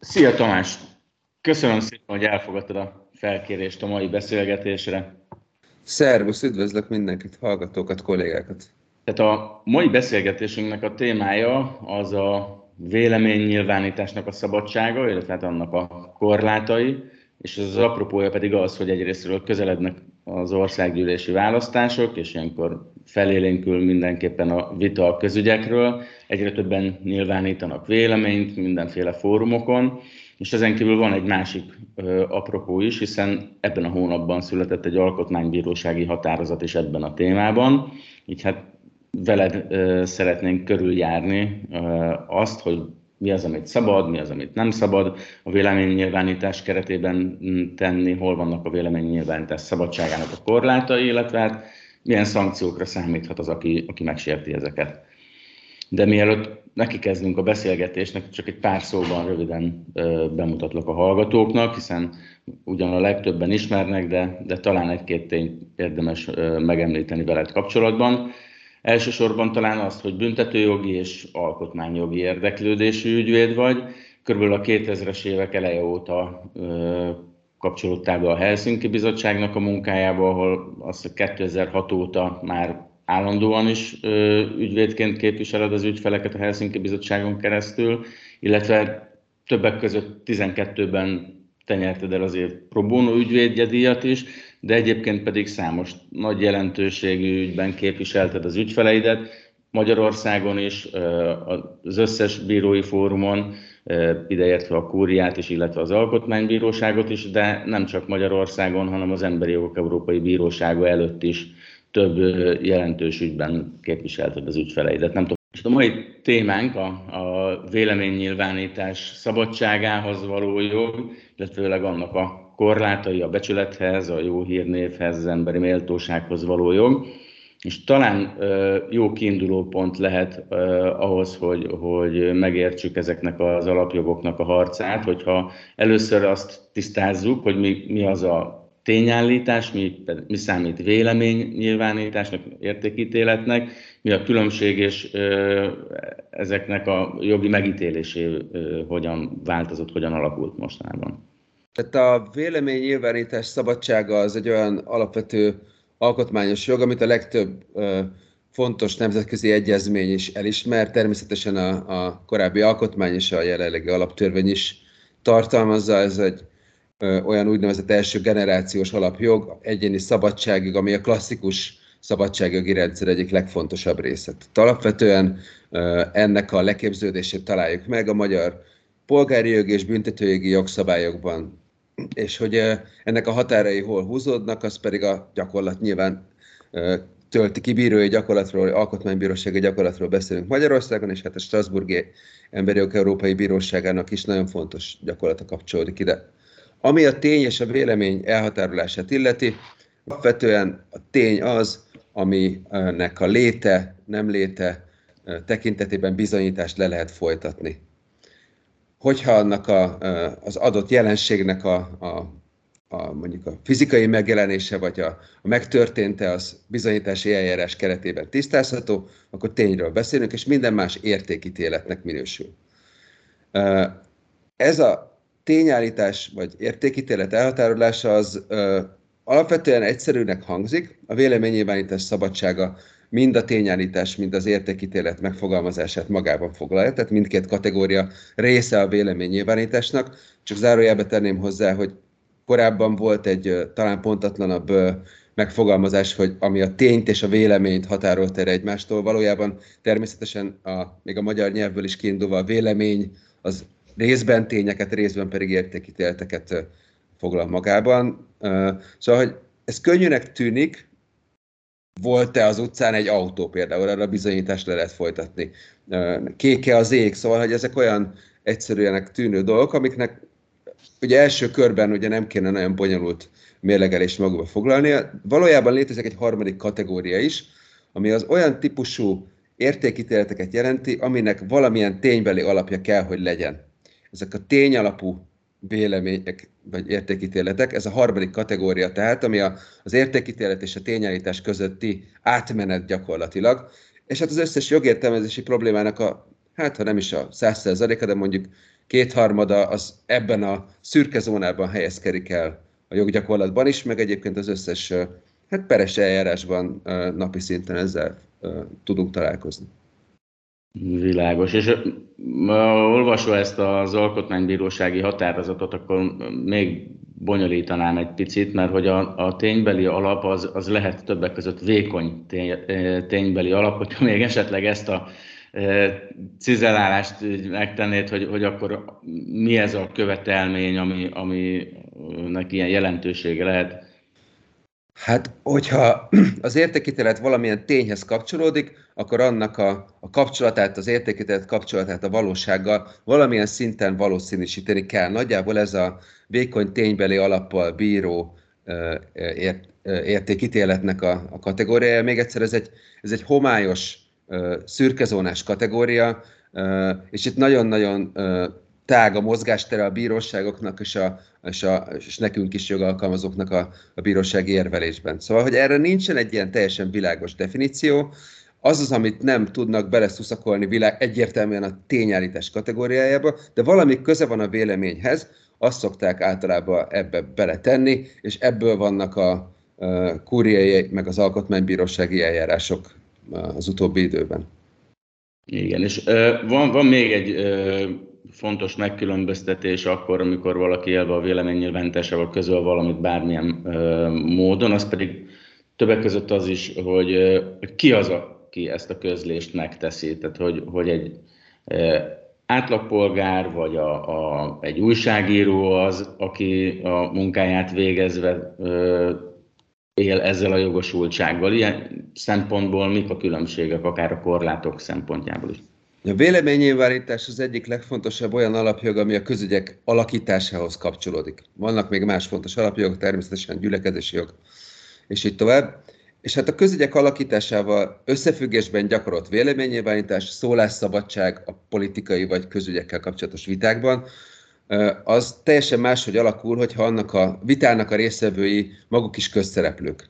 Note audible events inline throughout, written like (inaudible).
Szia Tamás! Köszönöm szépen, hogy elfogadtad a felkérést a mai beszélgetésre. Szervusz, üdvözlök mindenkit, hallgatókat, kollégákat! Tehát a mai beszélgetésünknek a témája az a véleménynyilvánításnak a szabadsága, illetve hát annak a korlátai, és az apropója pedig az, hogy egyrésztről közelednek az országgyűlési választások, és ilyenkor felélénkül mindenképpen a vita a közügyekről, egyre többen nyilvánítanak véleményt mindenféle fórumokon, és ezen kívül van egy másik ö, apropó is, hiszen ebben a hónapban született egy alkotmánybírósági határozat is ebben a témában, így hát veled ö, szeretnénk körüljárni ö, azt, hogy mi az, amit szabad, mi az, amit nem szabad a véleménynyilvánítás keretében tenni, hol vannak a véleménynyilvánítás szabadságának a korlátai, illetve hát milyen szankciókra számíthat az, aki, aki megsérti ezeket. De mielőtt neki kezdünk a beszélgetésnek, csak egy pár szóban röviden bemutatlak a hallgatóknak, hiszen ugyan a legtöbben ismernek, de, de talán egy-két tényt érdemes megemlíteni veled kapcsolatban. Elsősorban talán azt, hogy büntetőjogi és alkotmányjogi érdeklődésű ügyvéd vagy. Körülbelül a 2000-es évek eleje óta kapcsolódtál be a Helsinki Bizottságnak a munkájába, ahol azt 2006 óta már állandóan is ö, ügyvédként képviseled az ügyfeleket a Helsinki Bizottságon keresztül, illetve többek között 12-ben te nyerted el azért pro bono ügyvédjedíjat is, de egyébként pedig számos nagy jelentőségű ügyben képviselted az ügyfeleidet, Magyarországon is, az összes bírói fórumon, ideértve a kúriát is, illetve az alkotmánybíróságot is, de nem csak Magyarországon, hanem az Emberi Jogok Európai Bírósága előtt is több jelentős ügyben képviselted az ügyfeleidet. Nem tudom. És a mai témánk a, a véleménynyilvánítás szabadságához való jog, illetve főleg annak a korlátai a becsülethez, a jó hírnévhez, az emberi méltósághoz való jog. És talán jó kiinduló pont lehet ahhoz, hogy, hogy megértsük ezeknek az alapjogoknak a harcát, hogyha először azt tisztázzuk, hogy mi, mi az a tényállítás, mi, mi számít vélemény nyilvánításnak, értékítéletnek, mi a különbség, és ezeknek a jogi megítélésé hogyan változott, hogyan alakult mostanában. Tehát a vélemény nyilvánítás szabadsága az egy olyan alapvető alkotmányos jog, amit a legtöbb fontos nemzetközi egyezmény is elismer. Természetesen a, a korábbi alkotmány és a jelenlegi alaptörvény is tartalmazza. Ez egy ö, olyan úgynevezett első generációs alapjog, egyéni szabadságig, ami a klasszikus szabadságjogi rendszer egyik legfontosabb része. Tehát alapvetően ö, ennek a leképződését találjuk meg a magyar polgári jogi és büntetőjogi jogszabályokban és hogy ennek a határai hol húzódnak, az pedig a gyakorlat nyilván tölti ki bírói gyakorlatról, alkotmánybírósági gyakorlatról beszélünk Magyarországon, és hát a Strasburgi Emberi Jog Európai Bíróságának is nagyon fontos gyakorlata kapcsolódik ide. Ami a tény és a vélemény elhatárolását illeti, alapvetően a tény az, aminek a léte, nem léte tekintetében bizonyítást le lehet folytatni hogyha annak a, az adott jelenségnek a, a, a mondjuk a fizikai megjelenése, vagy a, a megtörténte, az bizonyítási eljárás keretében tisztázható, akkor tényről beszélünk, és minden más értékítéletnek minősül. Ez a tényállítás vagy értékítélet elhatárolása az alapvetően egyszerűnek hangzik, a véleménynyilvánítás szabadsága mind a tényállítás, mind az értékítélet megfogalmazását magában foglalja, tehát mindkét kategória része a véleménynyilvánításnak. Csak zárójelbe tenném hozzá, hogy korábban volt egy talán pontatlanabb megfogalmazás, hogy ami a tényt és a véleményt határolt erre egymástól, valójában természetesen a, még a magyar nyelvből is kiindulva a vélemény az részben tényeket, részben pedig értékítéleteket foglal magában. Szóval, hogy ez könnyűnek tűnik, volt-e az utcán egy autó például, arra bizonyítást le lehet folytatni. Kéke az ég, szóval, hogy ezek olyan egyszerűenek tűnő dolgok, amiknek ugye első körben ugye nem kéne nagyon bonyolult mérlegelés magukba foglalni. Valójában létezik egy harmadik kategória is, ami az olyan típusú értékítéleteket jelenti, aminek valamilyen ténybeli alapja kell, hogy legyen. Ezek a tényalapú vélemények vagy értékítéletek. Ez a harmadik kategória tehát, ami a, az értékítélet és a tényállítás közötti átmenet gyakorlatilag. És hát az összes jogértelmezési problémának a, hát ha nem is a 100%-a, de mondjuk kétharmada az ebben a szürke zónában helyezkedik el a joggyakorlatban is, meg egyébként az összes hát peres eljárásban napi szinten ezzel tudunk találkozni. Világos. És olvasva ezt az alkotmánybírósági határozatot, akkor még bonyolítanám egy picit, mert hogy a, a ténybeli alap az, az lehet többek között vékony tény, ténybeli alap, hogyha még esetleg ezt a cizelálást megtennéd, hogy, hogy akkor mi ez a követelmény, ami, aminek ilyen jelentősége lehet? Hát, hogyha (clears throat) az értékítélet valamilyen tényhez kapcsolódik, akkor annak a, a kapcsolatát, az értékítélet kapcsolatát a valósággal valamilyen szinten valószínűsíteni kell. Nagyjából ez a vékony ténybeli alappal bíró ért, értékítéletnek a, a kategóriája. Még egyszer, ez egy, ez egy homályos, szürkezónás kategória, és itt nagyon-nagyon tág a mozgástere a bíróságoknak és, a, és, a, és nekünk is jogalkalmazóknak a, a bírósági érvelésben. Szóval, hogy erre nincsen egy ilyen teljesen világos definíció, az az, amit nem tudnak beleszuszakolni világ egyértelműen a tényállítás kategóriájába, de valami köze van a véleményhez, azt szokták általában ebbe beletenni, és ebből vannak a, a kúriai, meg az alkotmánybírósági eljárások az utóbbi időben. Igen, és ö, van, van még egy fontos megkülönböztetés akkor, amikor valaki élve a véleménynyilvánításával közöl valamit bármilyen ö, módon, az pedig többek között az is, hogy, ö, ki az, aki ezt a közlést megteszi. Tehát, hogy, hogy egy ö, átlagpolgár, vagy a, a, egy újságíró az, aki a munkáját végezve ö, él ezzel a jogosultsággal. Ilyen szempontból mik a különbségek, akár a korlátok szempontjából is? A véleménynyilvánítás az egyik legfontosabb olyan alapjog, ami a közügyek alakításához kapcsolódik. Vannak még más fontos alapjogok, természetesen gyülekezési jog, és így tovább. És hát a közügyek alakításával összefüggésben gyakorolt véleménynyilvánítás, szólásszabadság a politikai vagy közügyekkel kapcsolatos vitákban, az teljesen máshogy alakul, hogyha annak a vitának a részvevői maguk is közszereplők.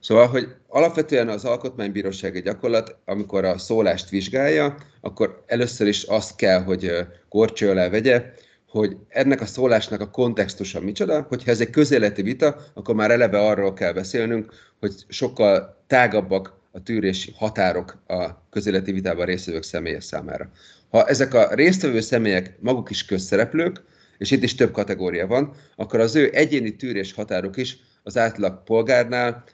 Szóval, hogy alapvetően az alkotmánybírósági gyakorlat, amikor a szólást vizsgálja, akkor először is azt kell, hogy korcső alá vegye, hogy ennek a szólásnak a kontextusa micsoda, hogyha ez egy közéleti vita, akkor már eleve arról kell beszélnünk, hogy sokkal tágabbak a tűrési határok a közéleti vitában résztvevők személye számára. Ha ezek a résztvevő személyek maguk is közszereplők, és itt is több kategória van, akkor az ő egyéni tűrés határok is az átlag polgárnál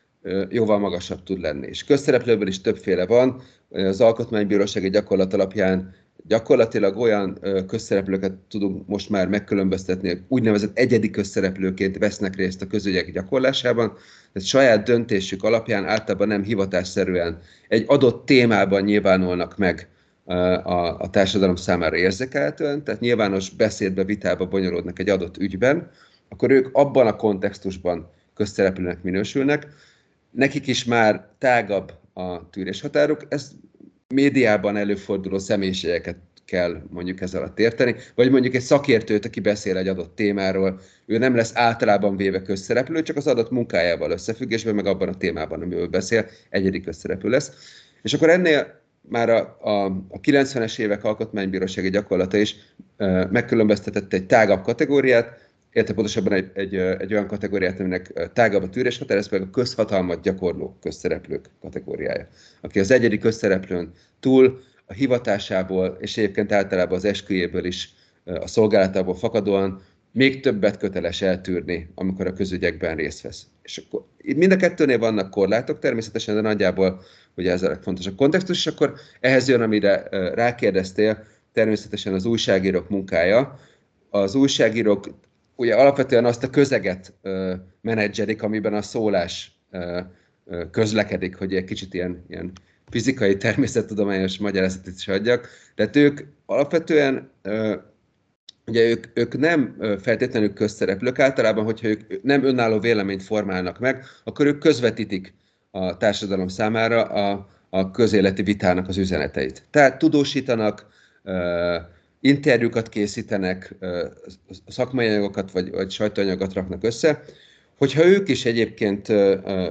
jóval magasabb tud lenni. És közszereplőből is többféle van, az alkotmánybírósági gyakorlat alapján gyakorlatilag olyan közszereplőket tudunk most már megkülönböztetni, úgynevezett egyedi közszereplőként vesznek részt a közügyek gyakorlásában, tehát saját döntésük alapján általában nem hivatásszerűen egy adott témában nyilvánulnak meg a, a társadalom számára érzékelhetően, tehát nyilvános beszédbe, vitába bonyolódnak egy adott ügyben, akkor ők abban a kontextusban közszereplőnek minősülnek, nekik is már tágabb a tűréshatáruk, ez médiában előforduló személyiségeket kell mondjuk ezzel alatt érteni, vagy mondjuk egy szakértőt, aki beszél egy adott témáról, ő nem lesz általában véve közszereplő, csak az adott munkájával összefüggésben, meg abban a témában, amiről beszél, egyedik közszereplő lesz. És akkor ennél már a, a, a 90-es évek alkotmánybírósági gyakorlata is e, megkülönböztetett egy tágabb kategóriát, illetve pontosabban egy, egy, egy olyan kategóriát, aminek tágabb a tűrés határ, ez pedig a közhatalmat gyakorló közszereplők kategóriája. Aki az egyedi közszereplőn túl a hivatásából, és egyébként általában az esküjéből is, a szolgálatából fakadóan még többet köteles eltűrni, amikor a közügyekben részt vesz. És akkor itt mind a kettőnél vannak korlátok természetesen, de nagyjából ugye ez a legfontosabb kontextus, és akkor ehhez jön, amire rákérdeztél, természetesen az újságírók munkája. Az újságírók ugye alapvetően azt a közeget menedzserik, amiben a szólás közlekedik, hogy egy kicsit ilyen, ilyen fizikai, természettudományos magyarázatot is adjak. Tehát ők alapvetően ugye ők, ők nem feltétlenül közszereplők, általában, hogyha ők nem önálló véleményt formálnak meg, akkor ők közvetítik a társadalom számára a, a közéleti vitának az üzeneteit. Tehát tudósítanak, interjúkat készítenek, szakmai anyagokat vagy, vagy sajtóanyagokat raknak össze, hogyha ők is egyébként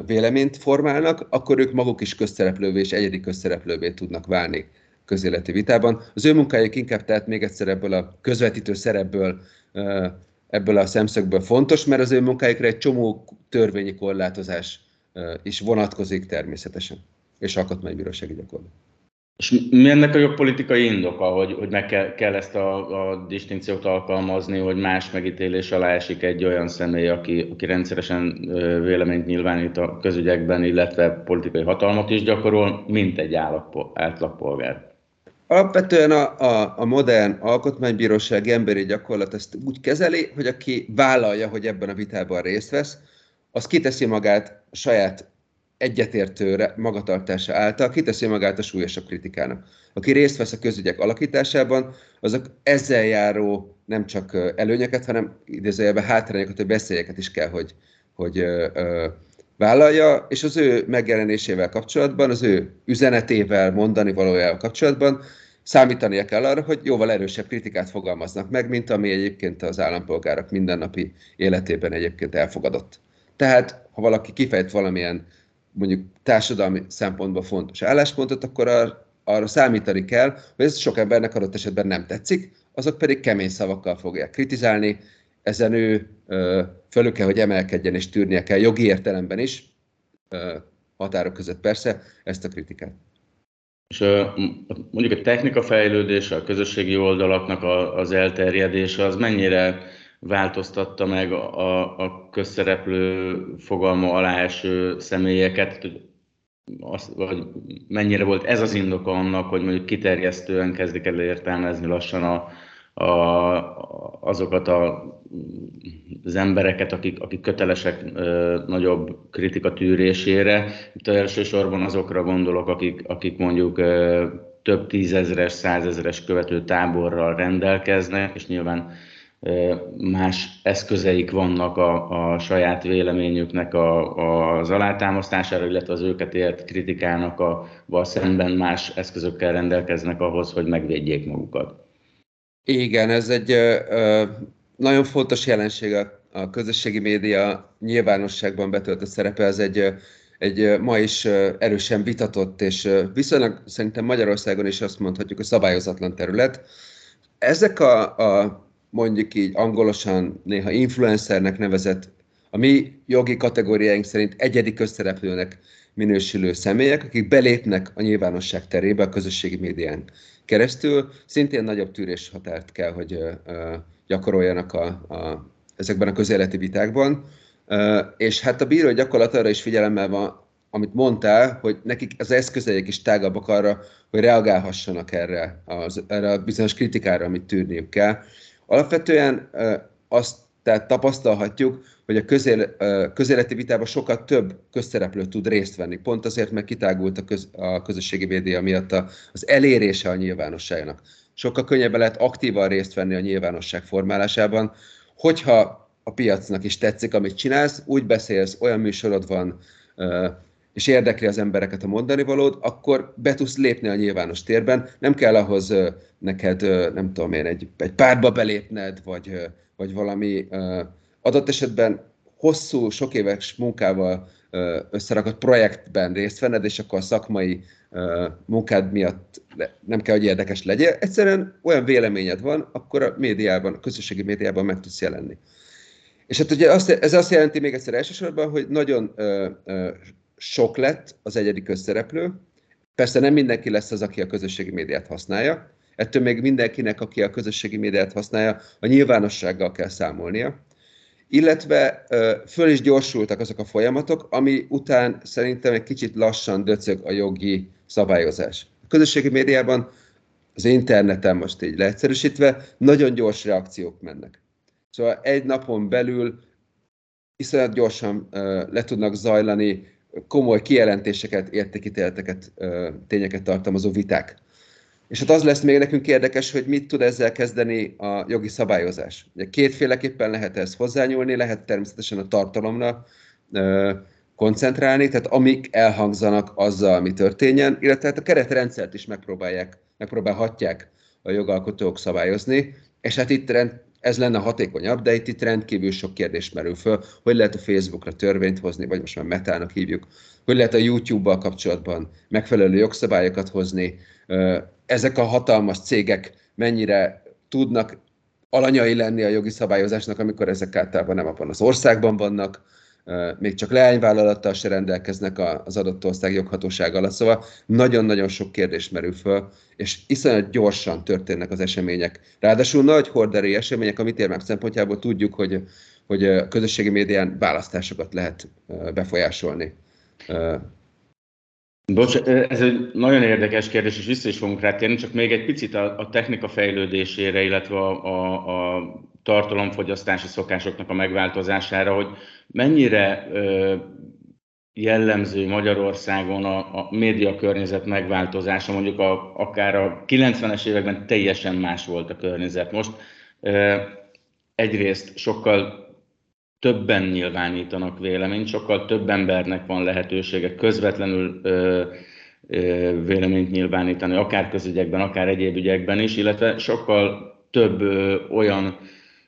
véleményt formálnak, akkor ők maguk is közszereplővé és egyedi közszereplővé tudnak válni közéleti vitában. Az ő munkájuk inkább tehát még egyszer ebből a közvetítő szerepből, ebből a szemszögből fontos, mert az ő munkájukra egy csomó törvényi korlátozás is vonatkozik természetesen, és alkotmánybírósági gyakorlat. És mi ennek a jogpolitikai indoka, hogy, hogy meg kell, kell ezt a, a distinkciót alkalmazni, hogy más megítélés alá esik egy olyan személy, aki, aki rendszeresen véleményt nyilvánít a közügyekben, illetve politikai hatalmat is gyakorol, mint egy átlagpolgár? Alapvetően a, a, a modern alkotmánybíróság emberi gyakorlat ezt úgy kezeli, hogy aki vállalja, hogy ebben a vitában részt vesz, az kiteszi magát saját egyetértő magatartása által kiteszi magát a súlyosabb kritikának. Aki részt vesz a közügyek alakításában, azok ezzel járó nem csak előnyöket, hanem idézőjelben hátrányokat, vagy beszélyeket is kell, hogy, hogy ö, vállalja, és az ő megjelenésével kapcsolatban, az ő üzenetével, mondani valójával kapcsolatban számítania kell arra, hogy jóval erősebb kritikát fogalmaznak meg, mint ami egyébként az állampolgárok mindennapi életében egyébként elfogadott. Tehát, ha valaki kifejt valamilyen mondjuk társadalmi szempontból fontos álláspontot, akkor ar- arra számítani kell, hogy ez sok embernek adott esetben nem tetszik, azok pedig kemény szavakkal fogják kritizálni, ezen ő ö, fölül kell, hogy emelkedjen és tűrnie kell jogi értelemben is, ö, határok között persze, ezt a kritikát. És mondjuk a technika fejlődése, a közösségi oldalaknak az elterjedése, az mennyire változtatta meg a, a közszereplő fogalma alá eső személyeket, az, vagy mennyire volt ez az indoka annak, hogy mondjuk kiterjesztően kezdik el értelmezni lassan a, a, azokat a, az embereket, akik, akik kötelesek ö, nagyobb kritika tűrésére. Itt elsősorban azokra gondolok, akik, akik mondjuk ö, több tízezres, százezres követő táborral rendelkeznek, és nyilván más eszközeik vannak a, a saját véleményüknek a, a, az alátámasztására, illetve az őket ért kritikának a, a szemben más eszközökkel rendelkeznek ahhoz, hogy megvédjék magukat. Igen, ez egy ö, nagyon fontos jelenség a, a közösségi média nyilvánosságban betöltött szerepe, ez egy, egy ma is erősen vitatott, és viszonylag szerintem Magyarországon is azt mondhatjuk, hogy szabályozatlan terület. Ezek a, a mondjuk így angolosan néha influencernek nevezett, a mi jogi kategóriáink szerint egyedi közszereplőnek minősülő személyek, akik belépnek a nyilvánosság terébe a közösségi médián keresztül, szintén nagyobb tűrés határt kell, hogy gyakoroljanak a, a, ezekben a közéleti vitákban. És hát a bíró gyakorlat arra is figyelemmel van, amit mondtál, hogy nekik az eszközeik is tágabbak arra, hogy reagálhassanak erre, az, erre a bizonyos kritikára, amit tűrniük kell. Alapvetően azt tehát tapasztalhatjuk, hogy a közél, közéleti vitában sokkal több közszereplő tud részt venni. Pont azért, mert kitágult a, köz, a közösségi média miatt a, az elérése a nyilvánosságnak. Sokkal könnyebben lehet aktívan részt venni a nyilvánosság formálásában, hogyha a piacnak is tetszik, amit csinálsz, úgy beszélsz, olyan műsorod van, és érdekli az embereket a mondani valód, akkor be tudsz lépni a nyilvános térben. Nem kell ahhoz neked, nem tudom én, egy, egy pártba belépned, vagy, vagy valami adott esetben hosszú, sok éves munkával összerakott projektben részt venned, és akkor a szakmai munkád miatt nem kell, hogy érdekes legyen. Egyszerűen olyan véleményed van, akkor a médiában, a közösségi médiában meg tudsz jelenni. És hát ugye azt, ez azt jelenti még egyszer elsősorban, hogy nagyon ö, ö, sok lett az egyedi közszereplő. Persze nem mindenki lesz az, aki a közösségi médiát használja. Ettől még mindenkinek, aki a közösségi médiát használja, a nyilvánossággal kell számolnia. Illetve föl is gyorsultak azok a folyamatok, ami után szerintem egy kicsit lassan döcög a jogi szabályozás. A közösségi médiában, az interneten most így leegyszerűsítve, nagyon gyors reakciók mennek. Szóval egy napon belül iszonyat gyorsan le tudnak zajlani komoly kijelentéseket, értékítéleteket, tényeket tartalmazó viták. És hát az lesz még nekünk érdekes, hogy mit tud ezzel kezdeni a jogi szabályozás. Ugye kétféleképpen lehet ezt hozzányúlni, lehet természetesen a tartalomra koncentrálni, tehát amik elhangzanak azzal, mi történjen, illetve hát a keretrendszert is megpróbálják, megpróbálhatják a jogalkotók szabályozni, és hát itt rend, ez lenne hatékonyabb, de itt, itt rendkívül sok kérdés merül föl, hogy lehet a Facebookra törvényt hozni, vagy most már metának hívjuk, hogy lehet a YouTube-bal kapcsolatban megfelelő jogszabályokat hozni, ezek a hatalmas cégek mennyire tudnak alanyai lenni a jogi szabályozásnak, amikor ezek általában nem abban az országban vannak, még csak leányvállalattal se rendelkeznek az adott ország joghatóság alatt. Szóval nagyon-nagyon sok kérdés merül föl, és iszonyat gyorsan történnek az események. Ráadásul nagy horderi események, amit érmek szempontjából tudjuk, hogy, hogy a közösségi médián választásokat lehet befolyásolni. Bocs, ez egy nagyon érdekes kérdés, és vissza is fogunk rá térni, csak még egy picit a, a technika fejlődésére, illetve a, a, a tartalomfogyasztási szokásoknak a megváltozására, hogy mennyire jellemző Magyarországon a, a média környezet megváltozása, mondjuk a, akár a 90-es években teljesen más volt a környezet. Most egyrészt sokkal többen nyilvánítanak véleményt, sokkal több embernek van lehetősége közvetlenül véleményt nyilvánítani, akár közügyekben, akár egyéb ügyekben is, illetve sokkal több ö, olyan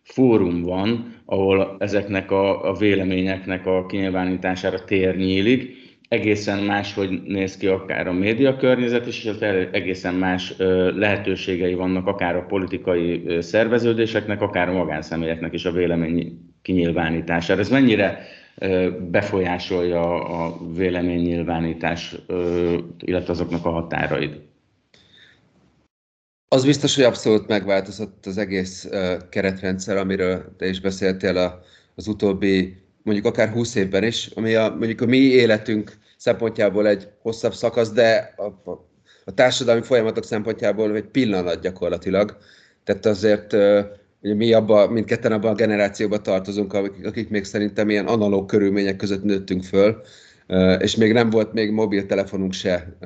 fórum van, ahol ezeknek a, a véleményeknek a kinyilvánítására tér nyílik. Egészen más, hogy néz ki akár a média környezet is, és egészen más lehetőségei vannak akár a politikai szerveződéseknek, akár a magánszemélyeknek is a vélemény kinyilvánítására. Ez mennyire befolyásolja a véleménynyilvánítás, illetve azoknak a határait? Az biztos, hogy abszolút megváltozott az egész keretrendszer, amiről te is beszéltél a, az utóbbi, mondjuk akár 20 évben is, ami a, mondjuk a mi életünk szempontjából egy hosszabb szakasz, de a, a, a társadalmi folyamatok szempontjából egy pillanat gyakorlatilag. Tehát azért ugye mi abba, mindketten abban a generációban tartozunk, akik, akik még szerintem ilyen analóg körülmények között nőttünk föl, és még nem volt még mobiltelefonunk se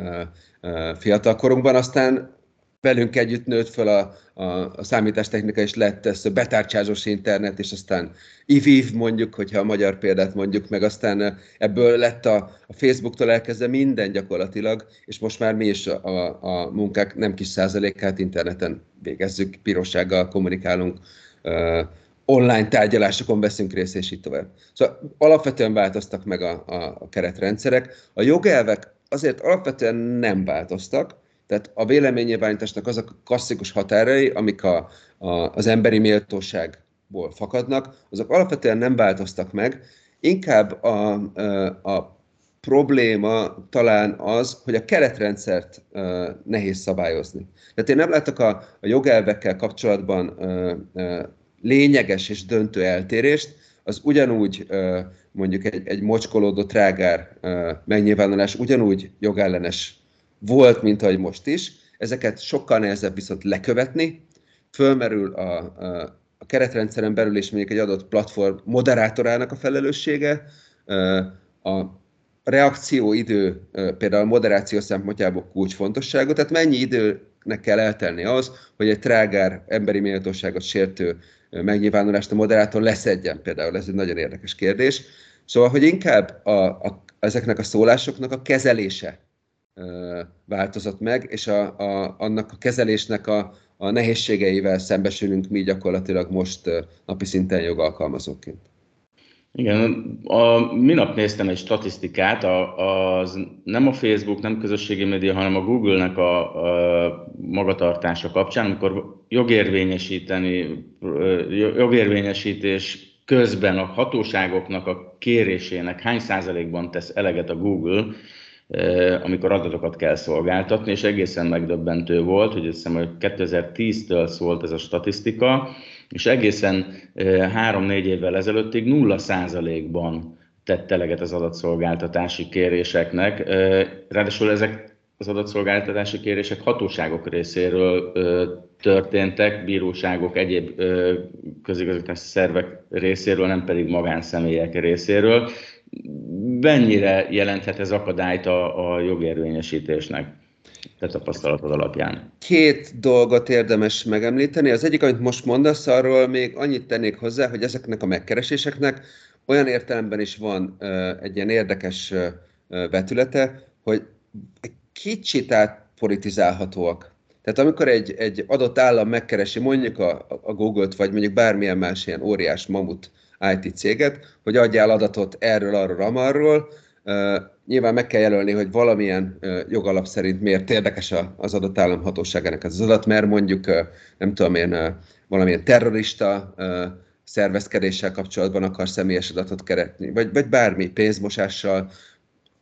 fiatal korunkban, aztán velünk együtt nőtt fel a, a, a számítástechnika, és lett ez a betárcsázós internet, és aztán IVIV mondjuk, hogyha a magyar példát mondjuk, meg aztán ebből lett a, a Facebooktól elkezdve minden gyakorlatilag, és most már mi is a, a, munkák nem kis százalékát interneten végezzük, pirossággal kommunikálunk, uh, online tárgyalásokon veszünk részt, és így tovább. Szóval alapvetően változtak meg a, a, a keretrendszerek. A jogelvek azért alapvetően nem változtak, tehát a véleménynyilvánításnak azok a klasszikus határai, amik a, a, az emberi méltóságból fakadnak, azok alapvetően nem változtak meg, inkább a, a, probléma talán az, hogy a keretrendszert nehéz szabályozni. Tehát én nem látok a, a jogelvekkel kapcsolatban lényeges és döntő eltérést, az ugyanúgy mondjuk egy, egy mocskolódó trágár uh, megnyilvánulás ugyanúgy jogellenes volt, mint ahogy most is. Ezeket sokkal nehezebb viszont lekövetni. Fölmerül a, a, a keretrendszeren belül is mondjuk egy adott platform moderátorának a felelőssége. A reakcióidő például a moderáció szempontjából kulcsfontosságú, tehát mennyi időnek kell eltelni az, hogy egy trágár emberi méltóságot sértő megnyilvánulást a moderátor leszedjen például, ez egy nagyon érdekes kérdés. Szóval, hogy inkább a, a, ezeknek a szólásoknak a kezelése változott meg, és a, a, annak a kezelésnek a, a nehézségeivel szembesülünk mi gyakorlatilag most napi szinten jogalkalmazóként. Igen, a, minap néztem egy statisztikát, a, az nem a Facebook, nem közösségi média, hanem a Google-nek a, a magatartása kapcsán, amikor jogérvényesíteni, jogérvényesítés közben a hatóságoknak a kérésének hány százalékban tesz eleget a Google, amikor adatokat kell szolgáltatni, és egészen megdöbbentő volt, hogy hiszem, hogy 2010-től szólt ez a statisztika, és egészen 3-4 évvel ezelőttig 0%-ban tett eleget az adatszolgáltatási kéréseknek. Ráadásul ezek az adatszolgáltatási kérések hatóságok részéről történtek, bíróságok, egyéb közigazgatási szervek részéről, nem pedig magánszemélyek részéről mennyire jelenthet ez akadályt a, a jogérvényesítésnek? te tapasztalatod alapján? Két dolgot érdemes megemlíteni. Az egyik, amit most mondasz, arról még annyit tennék hozzá, hogy ezeknek a megkereséseknek olyan értelemben is van egy ilyen érdekes vetülete, hogy egy kicsit átpolitizálhatóak. Tehát amikor egy, egy adott állam megkeresi mondjuk a, a Google-t, vagy mondjuk bármilyen más ilyen óriás mamut IT céget, hogy adjál adatot erről, arról, amarról, nyilván meg kell jelölni, hogy valamilyen jogalap szerint miért érdekes az adott állam az adat, mert mondjuk, nem tudom én, valamilyen terrorista szervezkedéssel kapcsolatban akar személyes adatot keretni, vagy, vagy bármi, pénzmosással,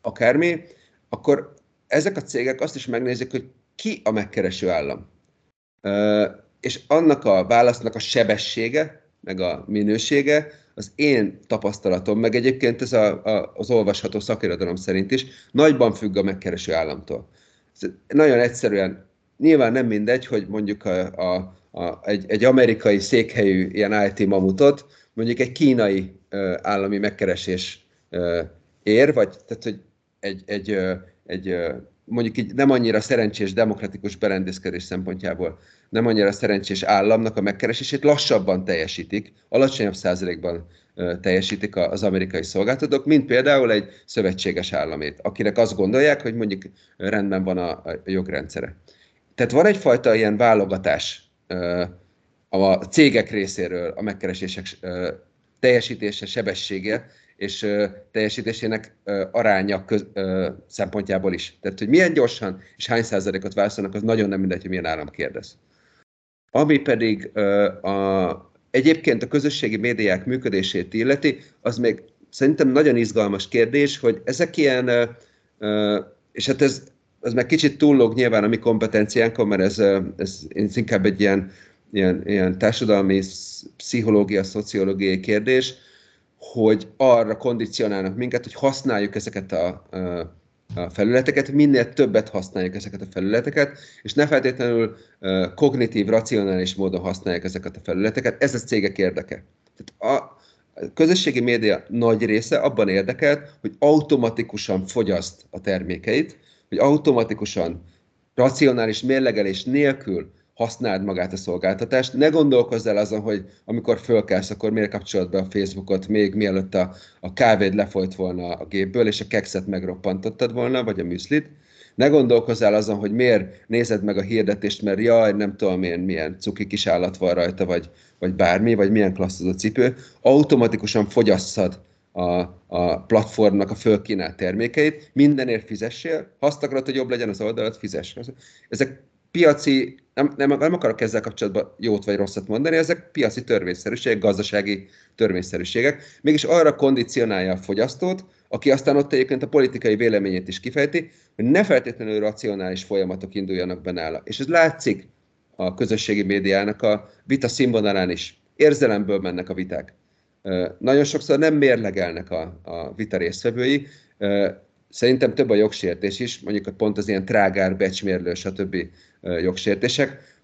akármi, akkor ezek a cégek azt is megnézik, hogy ki a megkereső állam. És annak a válasznak a sebessége, meg a minősége, az én tapasztalatom, meg egyébként ez a, a, az olvasható szakirodalom szerint is, nagyban függ a megkereső államtól. Ez nagyon egyszerűen, nyilván nem mindegy, hogy mondjuk a, a, a, egy, egy amerikai székhelyű ilyen IT mamutot, mondjuk egy kínai ö, állami megkeresés ö, ér, vagy tehát, hogy egy, egy, ö, egy mondjuk így nem annyira szerencsés demokratikus berendezkedés szempontjából nem annyira szerencsés államnak a megkeresését lassabban teljesítik, alacsonyabb százalékban teljesítik az amerikai szolgáltatók, mint például egy szövetséges államét, akinek azt gondolják, hogy mondjuk rendben van a, jogrendszere. Tehát van egyfajta ilyen válogatás a cégek részéről a megkeresések teljesítése, sebessége, és teljesítésének aránya köz, szempontjából is. Tehát, hogy milyen gyorsan és hány százalékot válaszolnak, az nagyon nem mindegy, hogy milyen állam kérdez. Ami pedig a, egyébként a közösségi médiák működését illeti, az még szerintem nagyon izgalmas kérdés, hogy ezek ilyen, és hát ez, ez meg kicsit túllóg nyilván a mi kompetenciánkon, mert ez, ez inkább egy ilyen, ilyen, ilyen társadalmi, pszichológia, szociológiai kérdés, hogy arra kondicionálnak minket, hogy használjuk ezeket a, a, felületeket, minél többet használjuk ezeket a felületeket, és ne feltétlenül kognitív, racionális módon használják ezeket a felületeket. Ez a cégek érdeke. Tehát a közösségi média nagy része abban érdekelt, hogy automatikusan fogyaszt a termékeit, hogy automatikusan racionális mérlegelés nélkül használd magát a szolgáltatást. Ne gondolkozz el azon, hogy amikor fölkelsz, akkor miért kapcsolod be a Facebookot, még mielőtt a, a kávéd lefolyt volna a gépből, és a kekszet megroppantottad volna, vagy a műszlit. Ne gondolkozz el azon, hogy miért nézed meg a hirdetést, mert jaj, nem tudom én, milyen cuki kis állat van rajta, vagy, vagy bármi, vagy milyen klassz az a cipő. Automatikusan fogyasszad a, a platformnak a fölkínált termékeit, mindenért fizessél, ha azt akarod, hogy jobb legyen az oldalat, fizess. Ezek piaci, nem, nem, nem akarok ezzel kapcsolatban jót vagy rosszat mondani, ezek piaci törvényszerűségek, gazdasági törvényszerűségek, mégis arra kondicionálja a fogyasztót, aki aztán ott egyébként a politikai véleményét is kifejti, hogy ne feltétlenül racionális folyamatok induljanak be nála. És ez látszik a közösségi médiának a vita színvonalán is. Érzelemből mennek a viták. Nagyon sokszor nem mérlegelnek a, a vita résztvevői, Szerintem több a jogsértés is, mondjuk pont az ilyen trágár, becsmérlő, stb. Jogsértések,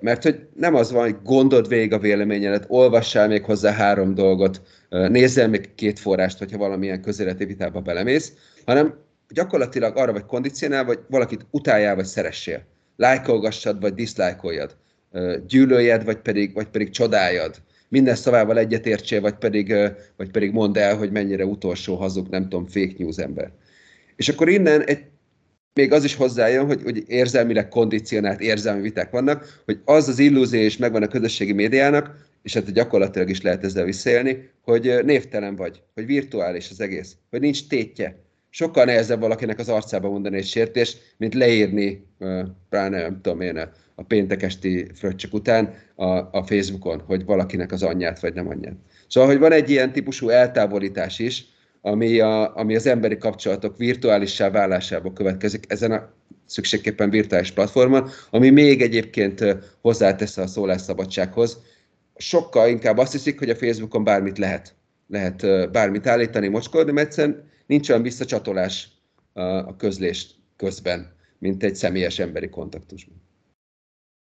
mert hogy nem az van, hogy gondold végig a véleményedet, olvassál még hozzá három dolgot, nézzel még két forrást, hogyha valamilyen közéleti vitába belemész, hanem gyakorlatilag arra vagy kondicionál, vagy valakit utáljál, vagy szeressél. Lájkolgassad, vagy diszlájkoljad. Gyűlöljed, vagy pedig, vagy pedig csodáljad. Minden szavával egyetértsél, vagy pedig, vagy pedig mondd el, hogy mennyire utolsó hazug, nem tudom, fake news ember. És akkor innen egy, még az is hozzájön, hogy, hogy érzelmileg kondicionált érzelmi viták vannak, hogy az az illúzió is megvan a közösségi médiának, és hát gyakorlatilag is lehet ezzel visszaélni, hogy névtelen vagy, hogy virtuális az egész, hogy nincs tétje. Sokkal nehezebb valakinek az arcába mondani egy sértést, mint leírni, pláne nem tudom én, a péntek esti fröccsök után a, a Facebookon, hogy valakinek az anyját vagy nem anyját. Szóval, hogy van egy ilyen típusú eltávolítás is, ami, a, ami az emberi kapcsolatok virtuálissá válásából következik ezen a szükségképpen virtuális platformon, ami még egyébként hozzátesz a szólásszabadsághoz. Sokkal inkább azt hiszik, hogy a Facebookon bármit lehet. Lehet bármit állítani, mocskolni, mert egyszerűen nincs olyan visszacsatolás a közlés közben, mint egy személyes emberi kontaktusban.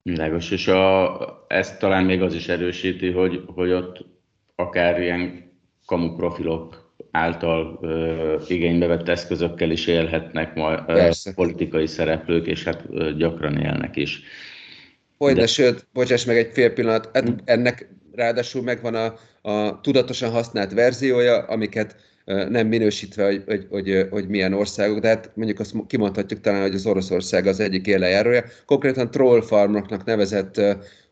Világos, és a, ezt talán még az is erősíti, hogy, hogy ott akár ilyen kamu profilok által ö, igénybe vett eszközökkel is élhetnek majd politikai szereplők, és hát ö, gyakran élnek is. Hogy de, sőt, bocsáss meg egy fél pillanat, hát hm. ennek ráadásul megvan a, a tudatosan használt verziója, amiket nem minősítve, hogy, hogy, hogy, hogy milyen országok, de hát mondjuk azt kimondhatjuk talán, hogy az Oroszország az egyik élejárója. Konkrétan troll farmoknak nevezett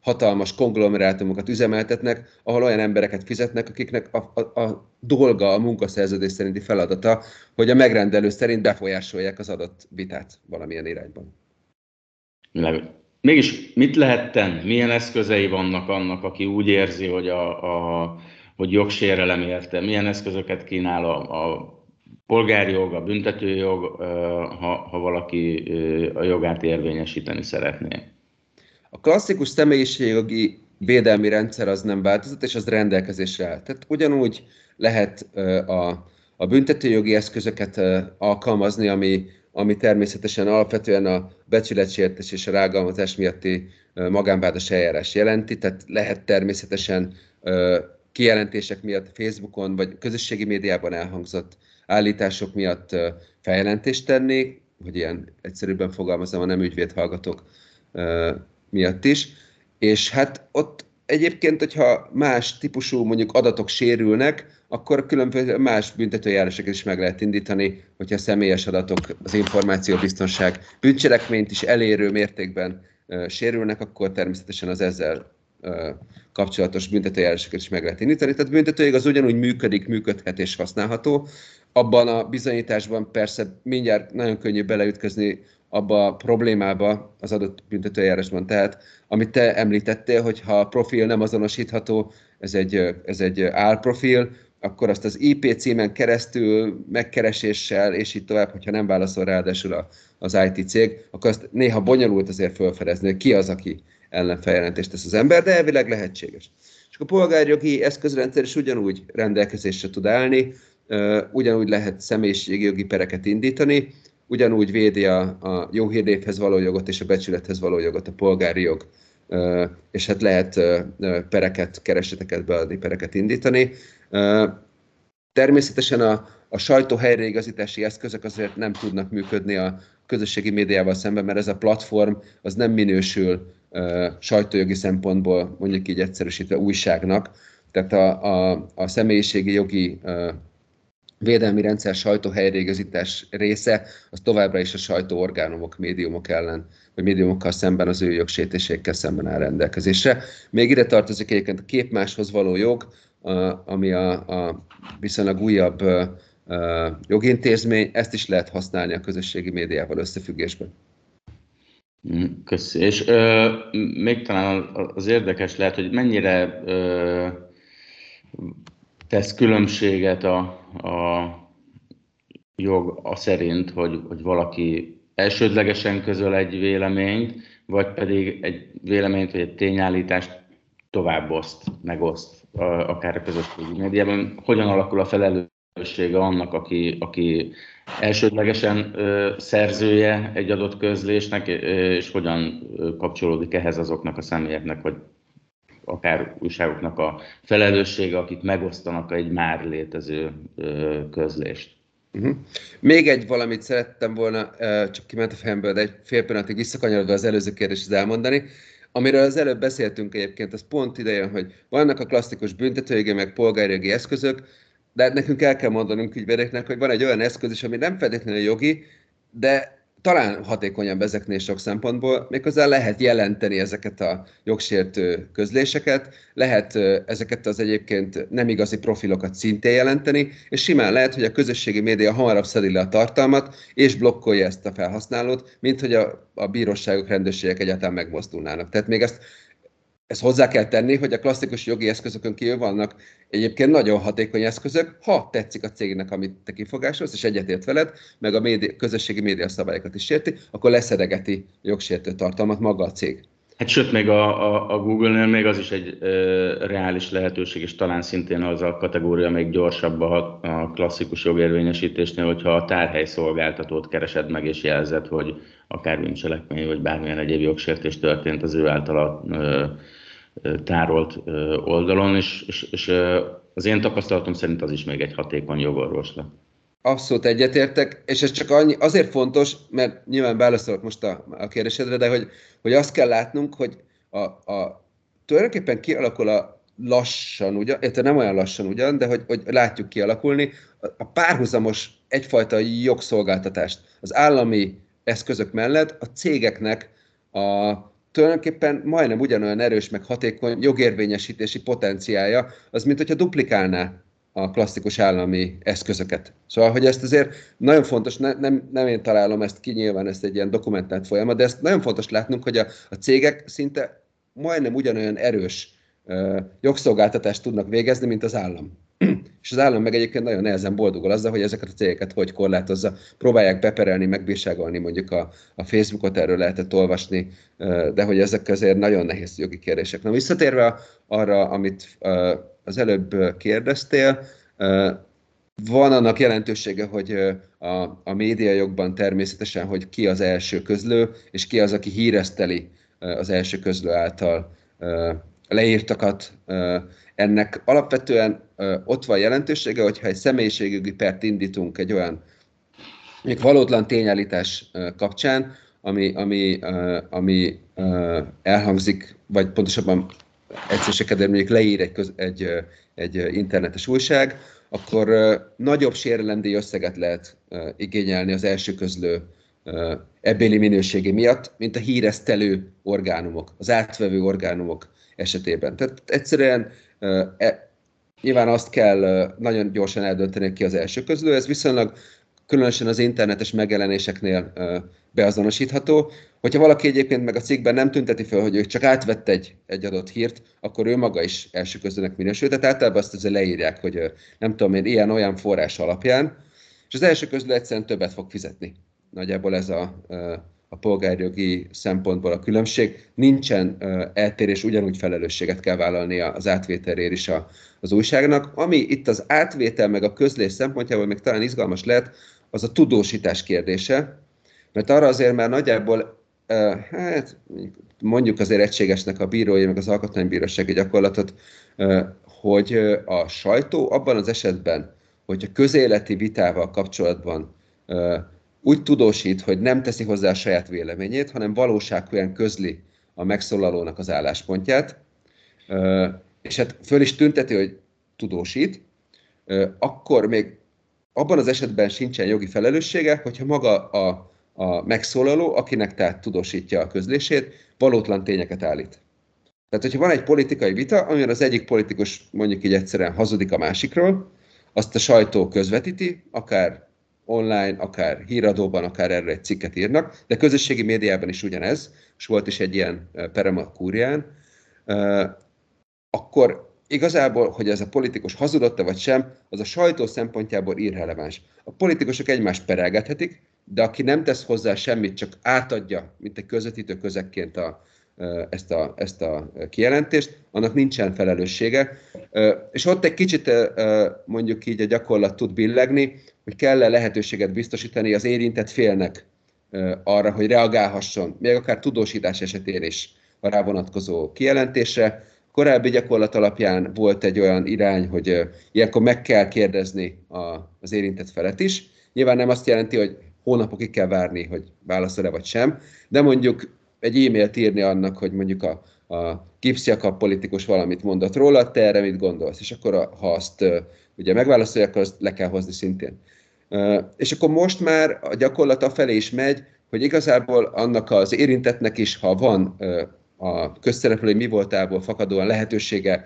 hatalmas konglomerátumokat üzemeltetnek, ahol olyan embereket fizetnek, akiknek a, a, a dolga, a munkaszerződés szerinti feladata, hogy a megrendelő szerint befolyásolják az adott vitát valamilyen irányban. Mégis mit lehet tenni? Milyen eszközei vannak annak, aki úgy érzi, hogy, a, a, hogy jogsérelem érte? Milyen eszközöket kínál a, a polgári jog, a büntetőjog, ha, ha valaki a jogát érvényesíteni szeretné? A klasszikus személyiségjogi védelmi rendszer az nem változott, és az rendelkezésre áll. Tehát ugyanúgy lehet a, a büntetőjogi eszközöket alkalmazni, ami, ami természetesen alapvetően a becsületsértés és a rágalmazás miatti magánvádos eljárás jelenti, tehát lehet természetesen kijelentések miatt Facebookon vagy közösségi médiában elhangzott állítások miatt feljelentést tenni, hogy ilyen egyszerűbben fogalmazom a nem ügyvéd hallgatók miatt is, és hát ott egyébként, hogyha más típusú mondjuk adatok sérülnek, akkor különböző más büntetőjárásokat is meg lehet indítani, hogyha személyes adatok, az információbiztonság bűncselekményt is elérő mértékben uh, sérülnek, akkor természetesen az ezzel uh, kapcsolatos büntetőjárásokat is meg lehet indítani. Tehát büntetőjég az ugyanúgy működik, működhet és használható. Abban a bizonyításban persze mindjárt nagyon könnyű beleütközni abba a problémába az adott büntetőjárásban. Tehát, amit te említettél, hogy ha a profil nem azonosítható, ez egy, ez egy álprofil, akkor azt az IP címen keresztül, megkereséssel, és így tovább, hogyha nem válaszol ráadásul az IT cég, akkor azt néha bonyolult azért felfedezni, hogy ki az, aki ellen tesz az ember, de elvileg lehetséges. És a polgárjogi eszközrendszer is ugyanúgy rendelkezésre tud állni, ugyanúgy lehet személyiségi jogi pereket indítani, ugyanúgy védi a, a jó hírnévhez való jogot és a becsülethez való jogot a polgári jog, és hát lehet pereket, kereseteket beadni, pereket indítani. Természetesen a, a sajtó helyreigazítási eszközök azért nem tudnak működni a közösségi médiával szemben, mert ez a platform az nem minősül sajtójogi szempontból, mondjuk így egyszerűsítve újságnak, tehát a, a, a személyiségi jogi védelmi rendszer sajtóhelyreigazítás része, az továbbra is a sajtóorgánumok, médiumok ellen, vagy médiumokkal szemben az ő jogsértésekkel szemben áll rendelkezésre. Még ide tartozik egyébként a képmáshoz való jog, ami a, a viszonylag újabb jogintézmény, ezt is lehet használni a közösségi médiával összefüggésben. Mm, köszi. És ö, még talán az érdekes lehet, hogy mennyire ö, tesz különbséget a, a jog a szerint, hogy, hogy valaki elsődlegesen közöl egy véleményt, vagy pedig egy véleményt vagy egy tényállítást továbboszt, megoszt, akár a közösségi médiában. Hogyan alakul a felelőssége annak, aki, aki elsődlegesen ö, szerzője egy adott közlésnek, és hogyan kapcsolódik ehhez azoknak a személyeknek, hogy akár újságoknak a felelőssége, akik megosztanak egy már létező közlést. Uh-huh. Még egy valamit szerettem volna, csak kiment a fejemből, de egy fél pillanatig visszakanyarodva az előző kérdéshez elmondani. Amiről az előbb beszéltünk egyébként, az pont ideje, hogy vannak a klasszikus büntetőjogi, meg polgárjogi eszközök, de nekünk el kell mondanunk ügyvédeknek, hogy van egy olyan eszköz is, ami nem feltétlenül jogi, de talán hatékonyabb ezeknél sok szempontból, méghozzá lehet jelenteni ezeket a jogsértő közléseket, lehet ezeket az egyébként nem igazi profilokat szintén jelenteni, és simán lehet, hogy a közösségi média hamarabb szedi le a tartalmat, és blokkolja ezt a felhasználót, mint hogy a, a bíróságok, rendőrségek egyáltalán megmozdulnának. Tehát még ezt ezt hozzá kell tenni, hogy a klasszikus jogi eszközökön kívül vannak egyébként nagyon hatékony eszközök, ha tetszik a cégnek, amit te kifogásolsz, és egyetért veled, meg a média, közösségi média szabályokat is sérti, akkor leszedegeti jogsértő tartalmat maga a cég. Hát sőt, még a, a, a Google-nél még az is egy e, reális lehetőség, és talán szintén az a kategória még gyorsabb a, a klasszikus jogérvényesítésnél, hogyha a tárhely szolgáltatót keresed meg és jelzed, hogy akár bűncselekmény, vagy bármilyen egyéb jogsértés történt az ő általa tárolt oldalon, és, és, és az én tapasztalatom szerint az is még egy hatékony jogorvoslat. Abszolút egyetértek, és ez csak annyi, azért fontos, mert nyilván válaszolok most a, a kérdésedre, de hogy, hogy azt kell látnunk, hogy a, a, tulajdonképpen kialakul a lassan ugyan, illetve nem olyan lassan ugyan, de hogy, hogy látjuk kialakulni, a párhuzamos egyfajta jogszolgáltatást az állami eszközök mellett a cégeknek a tulajdonképpen majdnem ugyanolyan erős, meg hatékony jogérvényesítési potenciája, az mint hogyha duplikálná a klasszikus állami eszközöket. Szóval, hogy ezt azért nagyon fontos, ne, nem, nem én találom ezt ki, nyilván ezt egy ilyen dokumentált folyamat, de ezt nagyon fontos látnunk, hogy a, a cégek szinte majdnem ugyanolyan erős uh, jogszolgáltatást tudnak végezni, mint az állam. És az állam meg egyébként nagyon nehezen boldogul azzal, hogy ezeket a cégeket hogy korlátozza. Próbálják beperelni, megbírságolni mondjuk a, a Facebookot, erről lehetett olvasni, de hogy ezek azért nagyon nehéz jogi kérdések. Na visszatérve arra, amit az előbb kérdeztél, van annak jelentősége, hogy a, a médiajogban természetesen, hogy ki az első közlő, és ki az, aki híreszteli az első közlő által leírtakat. Ennek alapvetően ott van jelentősége, hogyha egy személyiségjogi pert indítunk egy olyan még valótlan tényállítás kapcsán, ami, ami, ami elhangzik, vagy pontosabban egyszerűségedben mondjuk leír egy, egy, egy internetes újság, akkor nagyobb sérelendíj összeget lehet igényelni az első közlő ebbéli minőségi miatt, mint a híresztelő orgánumok, az átvevő orgánumok esetében. Tehát egyszerűen e, nyilván azt kell nagyon gyorsan eldönteni ki az első közlő, ez viszonylag különösen az internetes megjelenéseknél beazonosítható. Hogyha valaki egyébként meg a cikkben nem tünteti fel, hogy ő csak átvett egy, egy adott hírt, akkor ő maga is első közönnek minősül. Tehát általában azt azért leírják, hogy nem tudom én, ilyen-olyan forrás alapján, és az első közlő egyszerűen többet fog fizetni. Nagyjából ez a, a polgárjogi szempontból a különbség. Nincsen eltérés, ugyanúgy felelősséget kell vállalni az átvételért is a, az újságnak. Ami itt az átvétel meg a közlés szempontjából még talán izgalmas lehet, az a tudósítás kérdése, mert arra azért már nagyjából, hát mondjuk azért egységesnek a bírói, meg az alkotmánybírósági gyakorlatot, hogy a sajtó abban az esetben, hogy a közéleti vitával kapcsolatban úgy tudósít, hogy nem teszi hozzá a saját véleményét, hanem valóságúan közli a megszólalónak az álláspontját, és hát föl is tünteti, hogy tudósít, akkor még abban az esetben sincsen jogi felelőssége, hogyha maga a, a megszólaló, akinek tehát tudósítja a közlését, valótlan tényeket állít. Tehát, hogyha van egy politikai vita, amiben az egyik politikus mondjuk így egyszerűen hazudik a másikról, azt a sajtó közvetíti, akár online, akár híradóban, akár erre egy cikket írnak, de közösségi médiában is ugyanez, és volt is egy ilyen perema kúrián, akkor igazából, hogy ez a politikus hazudott vagy sem, az a sajtó szempontjából irreleváns. A politikusok egymást perelgethetik, de aki nem tesz hozzá semmit, csak átadja, mint egy közvetítő közekként a, ezt, a, ezt a kijelentést, annak nincsen felelőssége. És ott egy kicsit mondjuk így a gyakorlat tud billegni, hogy kell-e lehetőséget biztosítani az érintett félnek arra, hogy reagálhasson, még akár tudósítás esetén is a rá vonatkozó kijelentésre, korábbi gyakorlat alapján volt egy olyan irány, hogy ilyenkor meg kell kérdezni az érintett felet is. Nyilván nem azt jelenti, hogy hónapokig kell várni, hogy válaszol-e vagy sem, de mondjuk egy e-mailt írni annak, hogy mondjuk a, a Gipsziakap politikus valamit mondott róla, te erre mit gondolsz? És akkor a, ha azt ugye megválaszolja, akkor azt le kell hozni szintén. És akkor most már a gyakorlat felé is megy, hogy igazából annak az érintetnek is, ha van a közszereplői mi voltából fakadóan lehetősége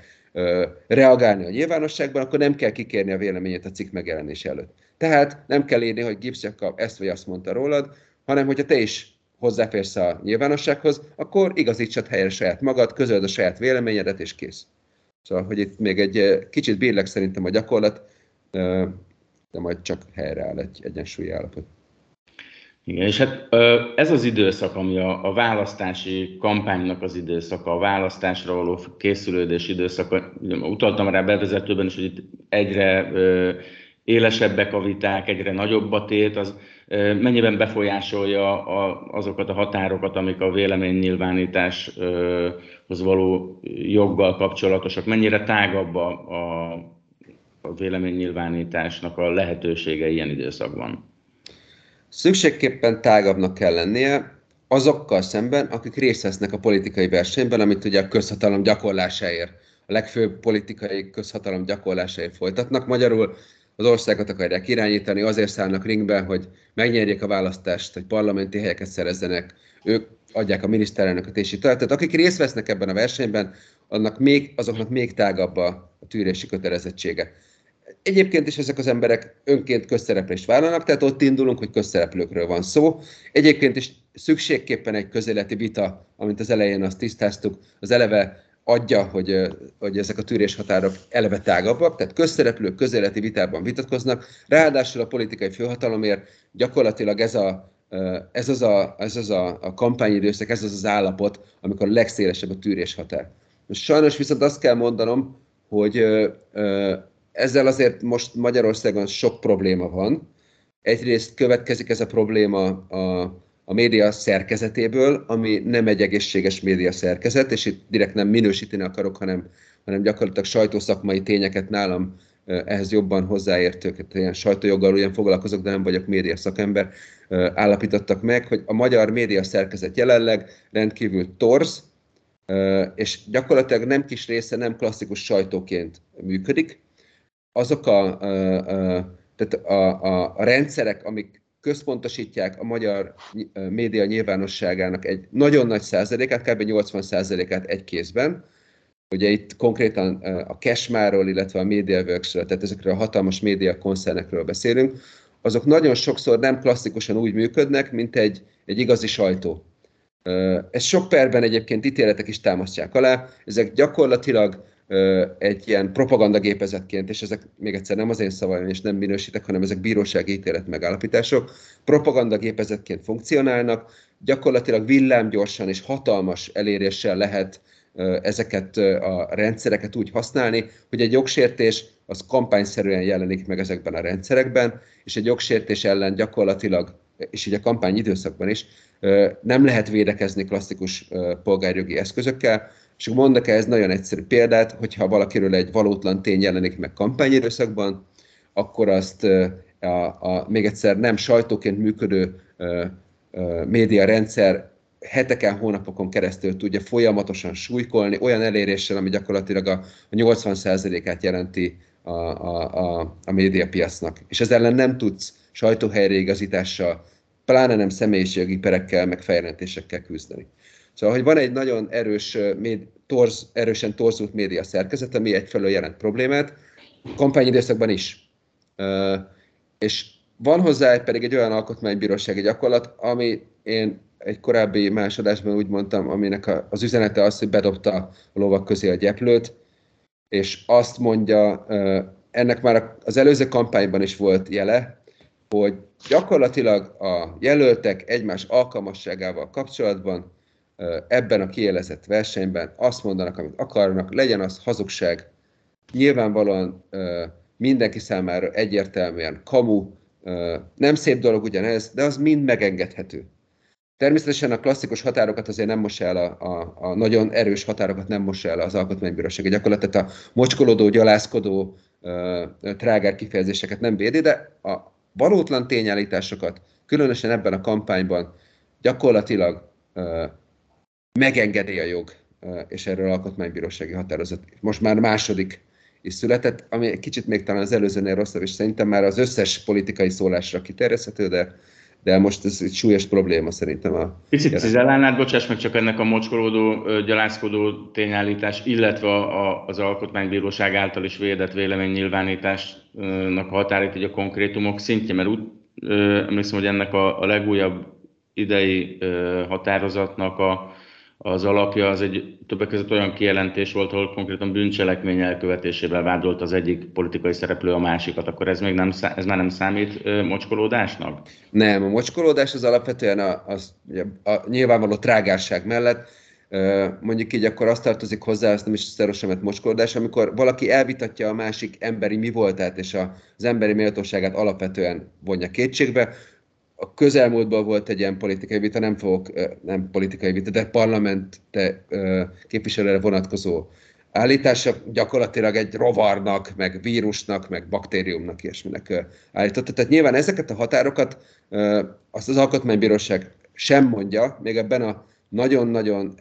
reagálni a nyilvánosságban, akkor nem kell kikérni a véleményét a cikk megjelenése előtt. Tehát nem kell írni, hogy Gibbs ezt vagy azt mondta rólad, hanem hogyha te is hozzáférsz a nyilvánossághoz, akkor igazítsad helyre saját magad, közöld a saját véleményedet, és kész. Szóval, hogy itt még egy kicsit bírleg szerintem a gyakorlat, de majd csak helyreáll egy egyensúlyi állapot. Igen, és hát ez az időszak, ami a, a választási kampánynak az időszaka, a választásra való készülődés időszaka, utaltam rá bevezetőben is, hogy itt egyre élesebbek a viták, egyre nagyobb a tét, az mennyiben befolyásolja a, azokat a határokat, amik a véleménynyilvánításhoz való joggal kapcsolatosak, mennyire tágabb a, a, a véleménynyilvánításnak a lehetősége ilyen időszakban? szükségképpen tágabbnak kell lennie azokkal szemben, akik részt vesznek a politikai versenyben, amit ugye a közhatalom gyakorlásáért legfőbb politikai közhatalom gyakorlásai folytatnak. Magyarul az országot akarják irányítani, azért szállnak ringbe, hogy megnyerjék a választást, hogy parlamenti helyeket szerezzenek, ők adják a miniszterelnököt és így Tehát akik részt vesznek ebben a versenyben, annak még, azoknak még tágabb a tűrési kötelezettsége. Egyébként is ezek az emberek önként közszereplést vállalnak, tehát ott indulunk, hogy közszereplőkről van szó. Egyébként is szükségképpen egy közéleti vita, amint az elején azt tisztáztuk, az eleve adja, hogy, hogy ezek a tűréshatárok eleve tágabbak, tehát közszereplők közéleti vitában vitatkoznak, ráadásul a politikai főhatalomért gyakorlatilag ez, a, ez az, a, ez az a, a kampányidőszak, ez az az állapot, amikor a legszélesebb a tűréshatár. Most sajnos viszont azt kell mondanom, hogy ezzel azért most Magyarországon sok probléma van. Egyrészt következik ez a probléma a, a média szerkezetéből, ami nem egy egészséges média szerkezet, és itt direkt nem minősíteni akarok, hanem, hanem gyakorlatilag sajtószakmai tényeket nálam ehhez jobban hozzáértőket, ilyen sajtójoggal ugyan foglalkozok, de nem vagyok média szakember, állapítottak meg, hogy a magyar média szerkezet jelenleg rendkívül torz, és gyakorlatilag nem kis része nem klasszikus sajtóként működik. Azok a, tehát a, a, a rendszerek, amik központosítják a magyar média nyilvánosságának egy nagyon nagy százalékát, kb. 80 százalékát egy kézben. Ugye itt konkrétan a Cashmáról, illetve a MediaWorks-ről, tehát ezekről a hatalmas média koncernekről beszélünk, azok nagyon sokszor nem klasszikusan úgy működnek, mint egy, egy igazi sajtó. Ez sok perben egyébként ítéletek is támasztják alá, ezek gyakorlatilag egy ilyen propagandagépezetként, és ezek még egyszer nem az én szavaim, és nem minősítek, hanem ezek bírósági ítélet megállapítások, propagandagépezetként funkcionálnak, gyakorlatilag villámgyorsan és hatalmas eléréssel lehet ezeket a rendszereket úgy használni, hogy egy jogsértés az kampányszerűen jelenik meg ezekben a rendszerekben, és egy jogsértés ellen gyakorlatilag, és így a kampány időszakban is, nem lehet védekezni klasszikus polgárjogi eszközökkel, és mondok ez nagyon egyszerű példát, hogyha valakiről egy valótlan tény jelenik meg kampányidőszakban, akkor azt a, a, még egyszer nem sajtóként működő média rendszer heteken, hónapokon keresztül tudja folyamatosan súlykolni, olyan eléréssel, ami gyakorlatilag a, a 80%-át jelenti a, a, a, a médiapiacnak. És ez ellen nem tudsz sajtóhelyreigazítással, pláne nem személyiségi perekkel, meg feljelentésekkel küzdeni. Szóval, hogy van egy nagyon erős, torz, erősen torzult média szerkezet, ami egyfelől jelent problémát, kampányidőszakban is. És van hozzá pedig egy olyan alkotmánybírósági gyakorlat, ami én egy korábbi másodásban úgy mondtam, aminek az üzenete az, hogy bedobta a lovak közé a gyeplőt, és azt mondja, ennek már az előző kampányban is volt jele, hogy gyakorlatilag a jelöltek egymás alkalmasságával kapcsolatban ebben a kielezett versenyben azt mondanak, amit akarnak, legyen az hazugság, nyilvánvalóan mindenki számára egyértelműen kamu, nem szép dolog ugyanez, de az mind megengedhető. Természetesen a klasszikus határokat azért nem mossa el, a, a, a nagyon erős határokat nem mossa el az alkotmánybíróság. Gyakorlatilag a mocskolódó, gyalászkodó, trágár kifejezéseket nem védi, de a valótlan tényállításokat, különösen ebben a kampányban gyakorlatilag megengedi a jog, és erről alkotmánybírósági határozat most már második is született, ami kicsit még talán az előzőnél rosszabb, és szerintem már az összes politikai szólásra kiterjeszthető, de, de most ez egy súlyos probléma szerintem. A Picit cizellálnád, bocsáss meg csak ennek a mocskolódó, gyalázkodó tényállítás, illetve a, az Alkotmánybíróság által is védett véleménynyilvánításnak a határait, egy a konkrétumok szintje, mert úgy emlékszem, hogy ennek a, a legújabb idei határozatnak a az alapja az egy többek között olyan kijelentés volt, ahol konkrétan bűncselekmény elkövetésével vádolt az egyik politikai szereplő a másikat, akkor ez még nem, ez már nem számít mocskolódásnak? Nem, a mocskolódás az alapvetően a, az, a, a nyilvánvaló trágárság mellett mondjuk így akkor azt tartozik hozzá, azt nem is szerosamet mocskolódás, amikor valaki elvitatja a másik emberi mi voltát és az emberi méltóságát alapvetően vonja kétségbe, a közelmúltban volt egy ilyen politikai vita, nem fogok, nem politikai vita, de parlament képviselőre vonatkozó állítása gyakorlatilag egy rovarnak, meg vírusnak, meg baktériumnak, ilyesminek állította. Tehát nyilván ezeket a határokat azt az alkotmánybíróság sem mondja, még ebben a nagyon-nagyon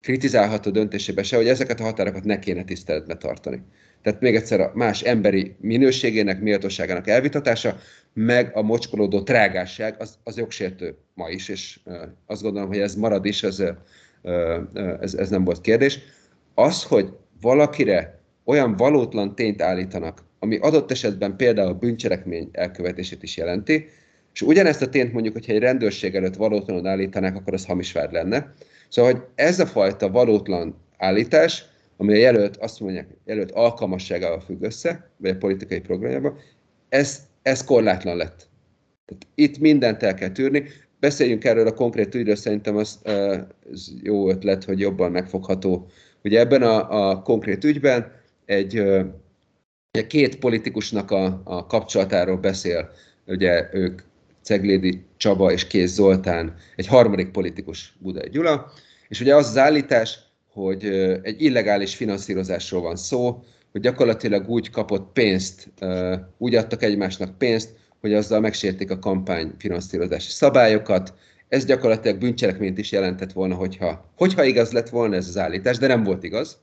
kritizálható döntésébe se, hogy ezeket a határokat ne kéne tiszteletbe tartani. Tehát még egyszer a más emberi minőségének, méltóságának elvitatása, meg a mocskolódó trágásság, az, az jogsértő ma is, és azt gondolom, hogy ez marad is, ez, ez, ez nem volt kérdés. Az, hogy valakire olyan valótlan tényt állítanak, ami adott esetben például bűncselekmény elkövetését is jelenti, és ugyanezt a tényt mondjuk, hogyha egy rendőrség előtt valótlanul állítanák, akkor az hamis vád lenne. Szóval, hogy ez a fajta valótlan állítás, ami a jelölt azt mondják, jelölt alkalmasságával függ össze, vagy a politikai programjában, ez, ez korlátlan lett. Tehát itt mindent el kell tűrni. Beszéljünk erről a konkrét ügyről, szerintem az, az jó ötlet, hogy jobban megfogható. Ugye ebben a, a konkrét ügyben egy, egy két politikusnak a, a kapcsolatáról beszél, ugye ők Ceglédi Csaba és Kész Zoltán, egy harmadik politikus Budai Gyula, és ugye az az állítás, hogy egy illegális finanszírozásról van szó, hogy gyakorlatilag úgy kapott pénzt, úgy adtak egymásnak pénzt, hogy azzal megsértik a kampány finanszírozási szabályokat. Ez gyakorlatilag bűncselekményt is jelentett volna, hogyha, hogyha igaz lett volna ez az állítás, de nem volt igaz.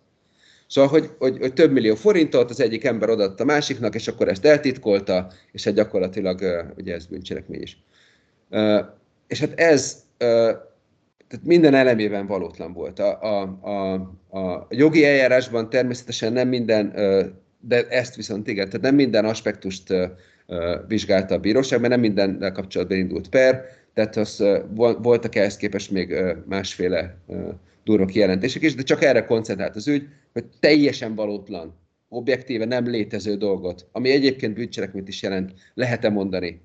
Szóval, hogy, hogy, hogy több millió forintot az egyik ember odaadta másiknak, és akkor ezt eltitkolta, és hát gyakorlatilag ugye ez bűncselekmény is. És hát ez tehát minden elemében valótlan volt. A, a, a, a jogi eljárásban természetesen nem minden, de ezt viszont igen, tehát nem minden aspektust vizsgálta a bíróság, mert nem minden kapcsolatban indult per, tehát az, voltak ehhez képest még másféle durva kijelentések is, de csak erre koncentrált az ügy, hogy teljesen valótlan, objektíve nem létező dolgot, ami egyébként bűncselekményt is jelent, lehet-e mondani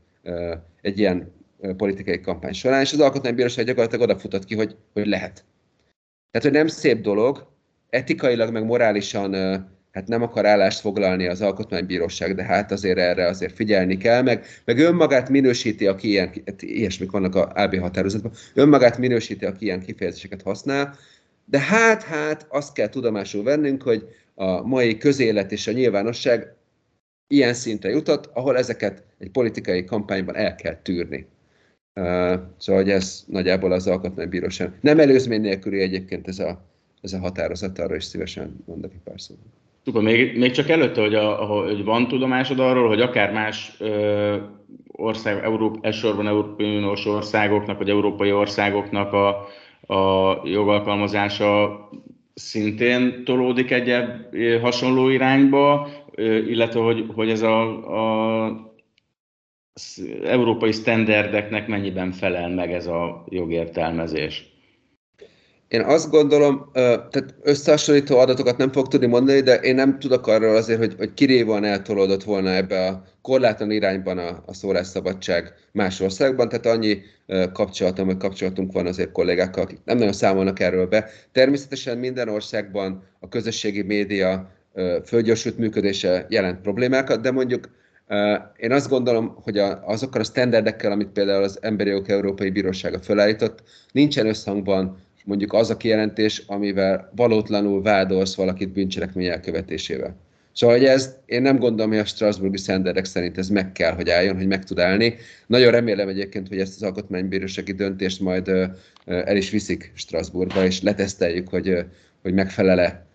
egy ilyen politikai kampány során, és az alkotmánybíróság gyakorlatilag odafutott ki, hogy, hogy lehet. Tehát, hogy nem szép dolog, etikailag meg morálisan hát nem akar állást foglalni az alkotmánybíróság, de hát azért erre azért figyelni kell, meg, meg önmagát minősíti, aki ilyen, hát ilyesmik vannak a AB határozatban, önmagát minősíti, aki ilyen kifejezéseket használ, de hát, hát azt kell tudomásul vennünk, hogy a mai közélet és a nyilvánosság ilyen szintre jutott, ahol ezeket egy politikai kampányban el kell tűrni. Szóval, hogy ez nagyjából az alkotmánybíróság. Nem előzmény nélküli egyébként ez a, ez a határozat, arra is szívesen mondok egy pár szót. Tudom, még, még csak előtte, hogy, a, hogy van tudomásod arról, hogy akár más ö, ország, Európa, elsősorban Európai Uniós országoknak, vagy európai országoknak a, a jogalkalmazása szintén tolódik egy hasonló irányba, illetve hogy, hogy ez a, a európai sztenderdeknek mennyiben felel meg ez a jogértelmezés? Én azt gondolom, tehát összehasonlító adatokat nem fog tudni mondani, de én nem tudok arról azért, hogy, hogy kirévan eltolódott volna ebbe a korlátlan irányban a, a szólásszabadság más országban, tehát annyi kapcsolatom, vagy kapcsolatunk van azért kollégákkal, akik nem nagyon számolnak erről be. Természetesen minden országban a közösségi média földgyorsult működése jelent problémákat, de mondjuk én azt gondolom, hogy azokkal a standardekkel, amit például az Emberi Jogok Európai Bírósága felállított, nincsen összhangban mondjuk az a kijelentés, amivel valótlanul vádolsz valakit bűncselekmény elkövetésével. Szóval, hogy ez, én nem gondolom, hogy a Strasburgi standardek szerint ez meg kell, hogy álljon, hogy meg tud állni. Nagyon remélem egyébként, hogy ezt az alkotmánybírósági döntést majd el is viszik Strasbourgba, és leteszteljük, hogy, hogy megfelele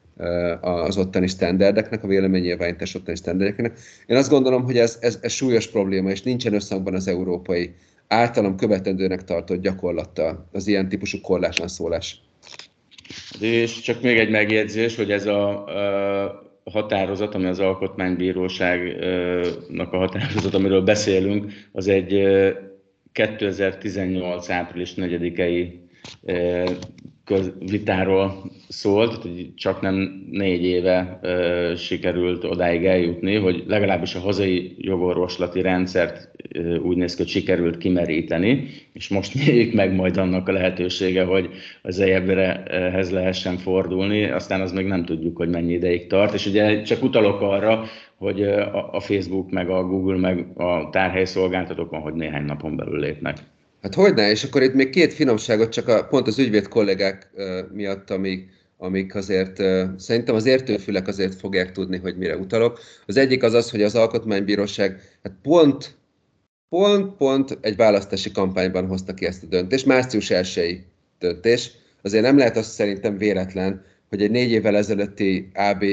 az ottani standardeknek, a véleménynyilvánítás ottani standardeknek. Én azt gondolom, hogy ez, ez, ez súlyos probléma, és nincsen összhangban az európai általam követendőnek tartott gyakorlattal az ilyen típusú korlátlan szólás. És csak még egy megjegyzés, hogy ez a, a határozat, ami az Alkotmánybíróságnak a határozat, amiről beszélünk, az egy 2018. április 4-i vitáról szólt, hogy csak nem négy éve ö, sikerült odáig eljutni, hogy legalábbis a hazai jogorvoslati rendszert ö, úgy néz ki, hogy sikerült kimeríteni, és most nyílik meg majd annak a lehetősége, hogy az EIB-hez lehessen fordulni, aztán az még nem tudjuk, hogy mennyi ideig tart, és ugye csak utalok arra, hogy a Facebook, meg a Google, meg a tárhely szolgáltatók van, hogy néhány napon belül lépnek. Hát hogy ne, és akkor itt még két finomságot csak a, pont az ügyvéd kollégák miatt, amik, amik azért szerintem az értőfülek azért fogják tudni, hogy mire utalok. Az egyik az az, hogy az Alkotmánybíróság hát pont, pont, pont egy választási kampányban hozta ki ezt a döntést, március 1 döntés, azért nem lehet azt szerintem véletlen, hogy egy négy évvel ezelőtti AB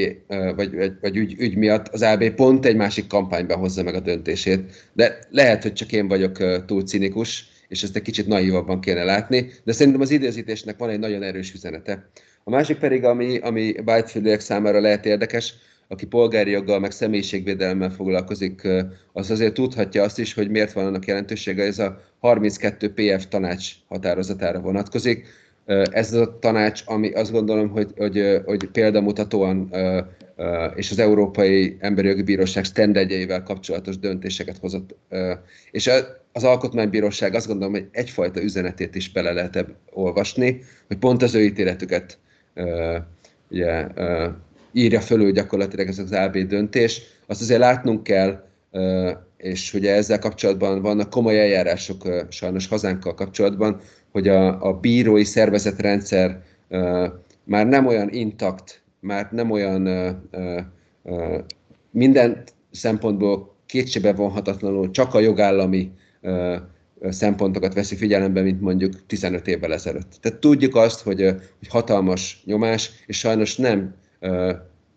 vagy, vagy ügy, ügy miatt az AB pont egy másik kampányban hozza meg a döntését. De lehet, hogy csak én vagyok túl cinikus, és ezt egy kicsit naívabban kéne látni, de szerintem az időzítésnek van egy nagyon erős üzenete. A másik pedig, ami, ami Bytefieldiek számára lehet érdekes, aki polgári joggal, meg személyiségvédelemmel foglalkozik, az azért tudhatja azt is, hogy miért van annak jelentősége, ez a 32 PF tanács határozatára vonatkozik. Ez a tanács, ami azt gondolom, hogy, hogy, hogy példamutatóan és az Európai Emberi Jogi Bíróság standardjeivel kapcsolatos döntéseket hozott. És az Alkotmánybíróság azt gondolom, hogy egyfajta üzenetét is bele lehet olvasni, hogy pont az ő ítéletüket ugye, írja fölül gyakorlatilag ez az AB döntés. Azt azért látnunk kell, és ugye ezzel kapcsolatban vannak komoly eljárások sajnos hazánkkal kapcsolatban, hogy a, a bírói szervezetrendszer már nem olyan intakt, már nem olyan minden szempontból kétségbe vonhatatlanul csak a jogállami szempontokat veszi figyelembe, mint mondjuk 15 évvel ezelőtt. Tehát tudjuk azt, hogy, hogy hatalmas nyomás, és sajnos nem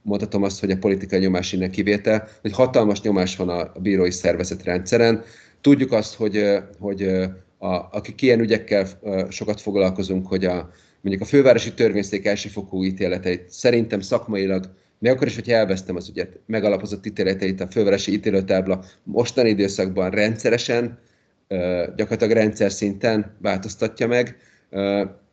mondhatom azt, hogy a politikai nyomás innen kivétel, hogy hatalmas nyomás van a bírói szervezet rendszeren. Tudjuk azt, hogy, hogy a, akik ilyen ügyekkel sokat foglalkozunk, hogy a, mondjuk a fővárosi törvényszék elsőfokú ítéleteit szerintem szakmailag, még akkor is, hogyha elvesztem az ügyet, megalapozott ítéleteit a fővárosi ítélőtábla mostani időszakban rendszeresen, gyakorlatilag rendszer szinten változtatja meg,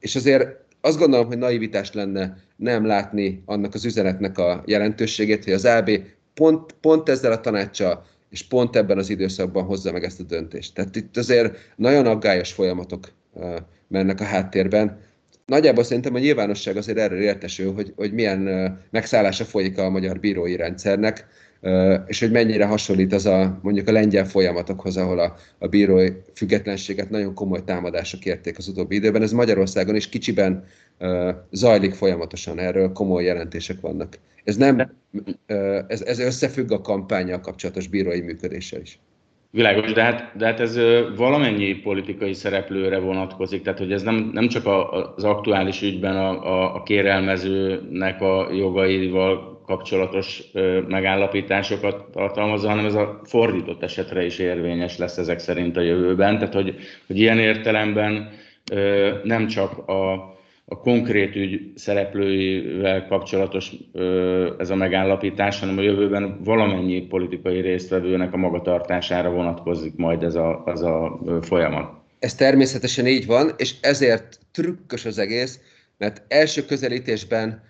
és azért azt gondolom, hogy naivitás lenne nem látni annak az üzenetnek a jelentőségét, hogy az AB pont, pont ezzel a tanácssal és pont ebben az időszakban hozza meg ezt a döntést. Tehát itt azért nagyon aggályos folyamatok mennek a háttérben. Nagyjából szerintem a nyilvánosság azért erről értesül, hogy, hogy milyen megszállása folyik a magyar bírói rendszernek, és hogy mennyire hasonlít az a mondjuk a lengyel folyamatokhoz, ahol a, a bírói függetlenséget nagyon komoly támadások érték az utóbbi időben. Ez Magyarországon is kicsiben uh, zajlik folyamatosan, erről komoly jelentések vannak. Ez nem, uh, ez, ez összefügg a kampányjal kapcsolatos bírói működéssel is. Világos, de hát, de hát ez valamennyi politikai szereplőre vonatkozik, tehát hogy ez nem, nem csak az aktuális ügyben a, a, a kérelmezőnek a jogaival kapcsolatos megállapításokat tartalmazza, hanem ez a fordított esetre is érvényes lesz ezek szerint a jövőben. Tehát, hogy, hogy ilyen értelemben nem csak a, a konkrét ügy szereplőivel kapcsolatos ez a megállapítás, hanem a jövőben valamennyi politikai résztvevőnek a magatartására vonatkozik majd ez a, az a folyamat. Ez természetesen így van, és ezért trükkös az egész, mert első közelítésben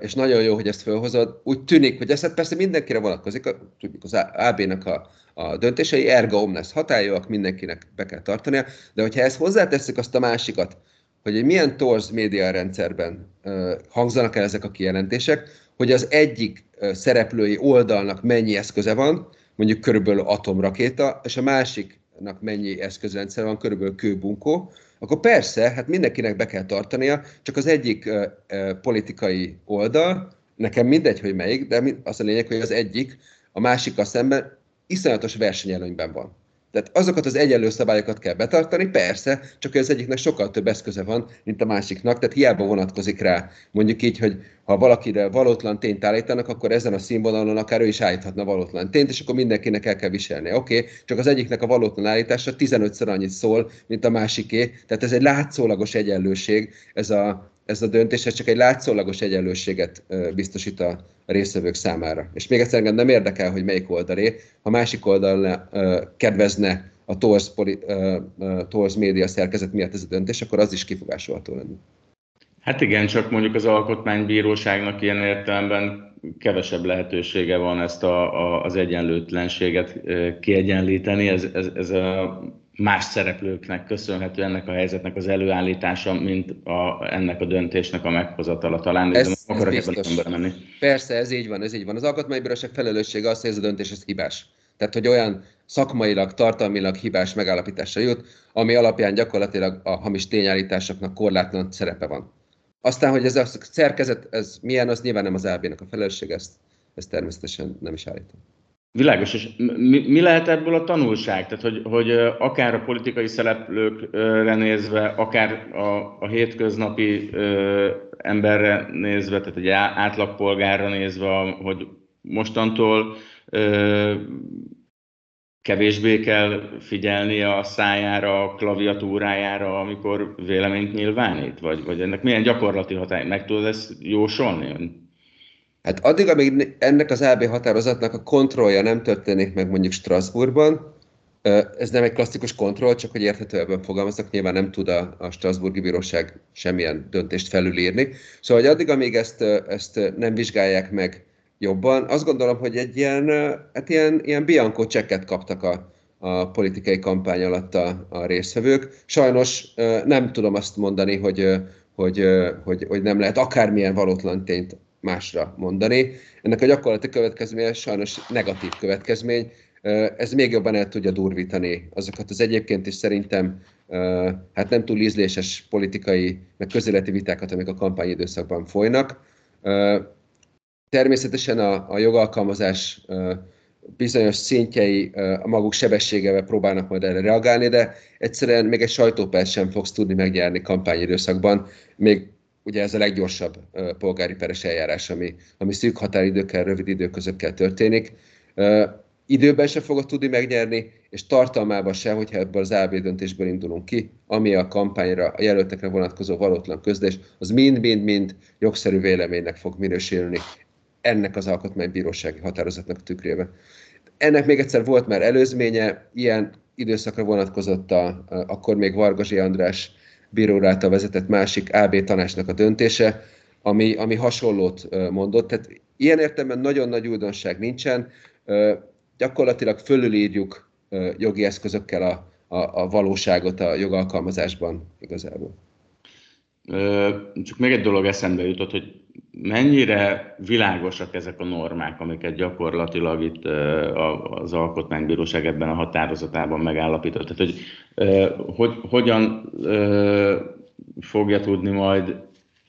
és nagyon jó, hogy ezt felhozod. Úgy tűnik, hogy ez hát persze mindenkire vonatkozik, tudjuk az AB-nak a, a döntései ergo omnes hatályúak, mindenkinek be kell tartania, de hogyha ezt hozzátesszük azt a másikat, hogy egy milyen torz média rendszerben hangzanak el ezek a kijelentések, hogy az egyik szereplői oldalnak mennyi eszköze van, mondjuk körülbelül atomrakéta, és a másiknak mennyi eszközrendszer van, körülbelül kőbunkó, akkor persze, hát mindenkinek be kell tartania, csak az egyik politikai oldal, nekem mindegy, hogy melyik, de az a lényeg, hogy az egyik a másikkal szemben iszonyatos versenyelőnyben van. Tehát azokat az egyenlő szabályokat kell betartani, persze, csak az egyiknek sokkal több eszköze van, mint a másiknak, tehát hiába vonatkozik rá. Mondjuk így, hogy ha valakire valótlan tényt állítanak, akkor ezen a színvonalon akár ő is állíthatna valótlan tényt, és akkor mindenkinek el kell viselni. Oké, okay, csak az egyiknek a valótlan állítása 15-ször annyit szól, mint a másiké, tehát ez egy látszólagos egyenlőség, ez a, ez a döntés, ez csak egy látszólagos egyenlőséget biztosít a részvevők számára. És még egyszer nem érdekel, hogy melyik oldalé, ha másik oldal kedvezne a Torz, poli, Torz média szerkezet miatt ez a döntés, akkor az is kifogásolható lenne. Hát igen, csak mondjuk az alkotmánybíróságnak ilyen értelemben kevesebb lehetősége van ezt a, a, az egyenlőtlenséget kiegyenlíteni. Ez, ez, ez a más szereplőknek köszönhető ennek a helyzetnek az előállítása, mint a, ennek a döntésnek a meghozatala talán. Ez, ez akarok biztos. menni. Persze, ez így van, ez így van. Az alkotmánybíróság felelőssége az, hogy ez a döntés ez hibás. Tehát, hogy olyan szakmailag, tartalmilag hibás megállapításra jut, ami alapján gyakorlatilag a hamis tényállításoknak korlátlan szerepe van. Aztán, hogy ez a szerkezet, ez milyen, az nyilván nem az AB-nak a felelősség, ezt, ezt természetesen nem is állítom. Világos, és mi, mi lehet ebből a tanulság? Tehát, hogy, hogy akár a politikai szereplőkre nézve, akár a, a hétköznapi ö, emberre nézve, tehát egy átlagpolgárra nézve, hogy mostantól ö, kevésbé kell figyelni a szájára, a klaviatúrájára, amikor véleményt nyilvánít? Vagy, vagy ennek milyen gyakorlati hatály? Meg tudod ezt jósolni? Hát addig, amíg ennek az AB határozatnak a kontrollja nem történik meg mondjuk Strasbourgban, ez nem egy klasszikus kontroll, csak hogy érthetőebben fogalmaznak, nyilván nem tud a, a Strasburgi Bíróság semmilyen döntést felülírni. Szóval, hogy addig, amíg ezt, ezt nem vizsgálják meg jobban, azt gondolom, hogy egy ilyen, hát ilyen, ilyen bianco csekket kaptak a, a politikai kampány alatt a, a résztvevők. Sajnos nem tudom azt mondani, hogy, hogy, hogy, hogy nem lehet akármilyen valótlan tényt másra mondani. Ennek a gyakorlati következménye sajnos negatív következmény. Ez még jobban el tudja durvítani azokat az egyébként is szerintem hát nem túl ízléses politikai, meg közéleti vitákat, amik a kampányidőszakban folynak. Természetesen a, a jogalkalmazás bizonyos szintjei a maguk sebességevel próbálnak majd erre reagálni, de egyszerűen még egy sajtóperc sem fogsz tudni megnyerni kampányidőszakban, még ugye ez a leggyorsabb polgári peres eljárás, ami, ami szűk határidőkkel, rövid időközökkel történik. Időben se fogod tudni megnyerni, és tartalmában se, hogyha ebből az AB döntésből indulunk ki, ami a kampányra, a jelöltekre vonatkozó valótlan közlés, az mind-mind-mind jogszerű véleménynek fog minősülni ennek az alkotmánybírósági határozatnak a tükrében. Ennek még egyszer volt már előzménye, ilyen időszakra vonatkozott a, akkor még Vargasi András bíró által vezetett másik AB tanácsnak a döntése, ami, ami hasonlót mondott. Tehát ilyen értelemben nagyon nagy újdonság nincsen. Gyakorlatilag fölülírjuk jogi eszközökkel a, a, a valóságot a jogalkalmazásban igazából. Csak még egy dolog eszembe jutott, hogy mennyire világosak ezek a normák, amiket gyakorlatilag itt az Alkotmánybíróság ebben a határozatában megállapított. Tehát, hogy, hogy hogyan fogja tudni majd